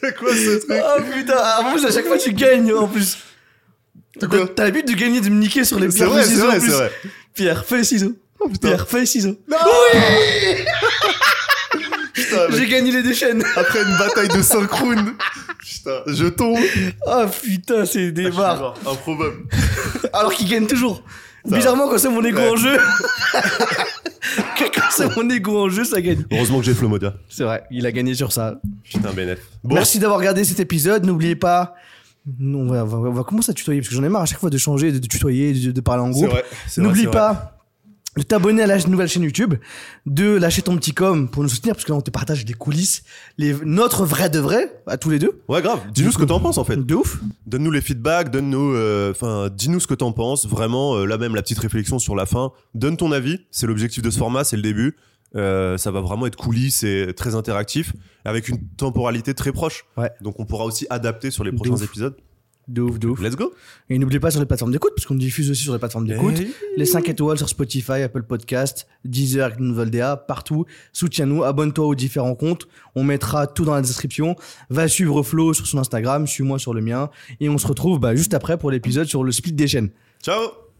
Speaker 1: C'est quoi ce truc?
Speaker 2: Oh putain, en plus, à chaque fois, tu gagnes en plus.
Speaker 1: Quoi?
Speaker 2: T'as l'habitude de gagner, de me niquer sur les
Speaker 1: C'est
Speaker 2: pierres,
Speaker 1: vrai,
Speaker 2: feuilles,
Speaker 1: c'est
Speaker 2: ciseaux en
Speaker 1: vrai,
Speaker 2: plus.
Speaker 1: c'est vrai.
Speaker 2: Pierre, feuille, ciseaux.
Speaker 1: Oh putain.
Speaker 2: Pierre, feuille, ciseaux.
Speaker 1: Non Putain, mec,
Speaker 2: J'ai gagné les deux chaînes.
Speaker 1: après une bataille de 5 rounds. Putain, je tombe.
Speaker 2: Oh putain, c'est des
Speaker 1: Ah,
Speaker 2: barres.
Speaker 1: Improbable.
Speaker 2: Alors qu'il gagne toujours.
Speaker 1: Ça
Speaker 2: Bizarrement, quand c'est mon ego
Speaker 1: Ouais.
Speaker 2: en jeu. quand c'est mon ego en jeu, ça gagne.
Speaker 1: Heureusement que j'ai Flomoda.
Speaker 2: C'est vrai, il a gagné sur ça.
Speaker 1: Putain. Bon,
Speaker 2: Merci d'avoir regardé cet épisode. N'oubliez pas. On va, on va- on va commencer à tutoyer? Parce que j'en ai marre à chaque fois de changer, de, de tutoyer, de, de parler en
Speaker 1: c'est
Speaker 2: groupe.
Speaker 1: vrai. c'est vrai,
Speaker 2: N'oublie
Speaker 1: vrai.
Speaker 2: De t'abonner à la nouvelle chaîne YouTube, de lâcher ton petit com pour nous soutenir parce que là on te partage des coulisses, les, notre vrai de vrai à tous les deux.
Speaker 1: Ouais, grave. Dis-nous ce que t'en penses en fait.
Speaker 2: De ouf.
Speaker 1: Donne-nous les feedbacks, donne-nous, euh, enfin, dis-nous ce que t'en penses. Vraiment, euh, là même la petite réflexion sur la fin. Donne ton avis. C'est l'objectif de ce format, c'est le début. Euh, ça va vraiment être coulisses et très interactif, avec une temporalité très proche.
Speaker 2: Ouais.
Speaker 1: Donc on pourra aussi adapter sur les
Speaker 2: De
Speaker 1: prochains
Speaker 2: ouf.
Speaker 1: épisodes.
Speaker 2: De ouf, de ouf.
Speaker 1: Let's go.
Speaker 2: Et n'oubliez pas sur les plateformes d'écoute parce qu'on diffuse aussi sur les plateformes d'écoute.
Speaker 1: Eh,
Speaker 2: Les 5 étoiles sur Spotify, Apple Podcast, Deezer, Volda, partout. Soutiens-nous, abonne-toi aux différents comptes. On mettra tout dans la description. Va suivre Flo sur son Instagram, suis-moi sur le mien. Et on se retrouve bah, juste après pour l'épisode sur le split des chaînes.
Speaker 1: Ciao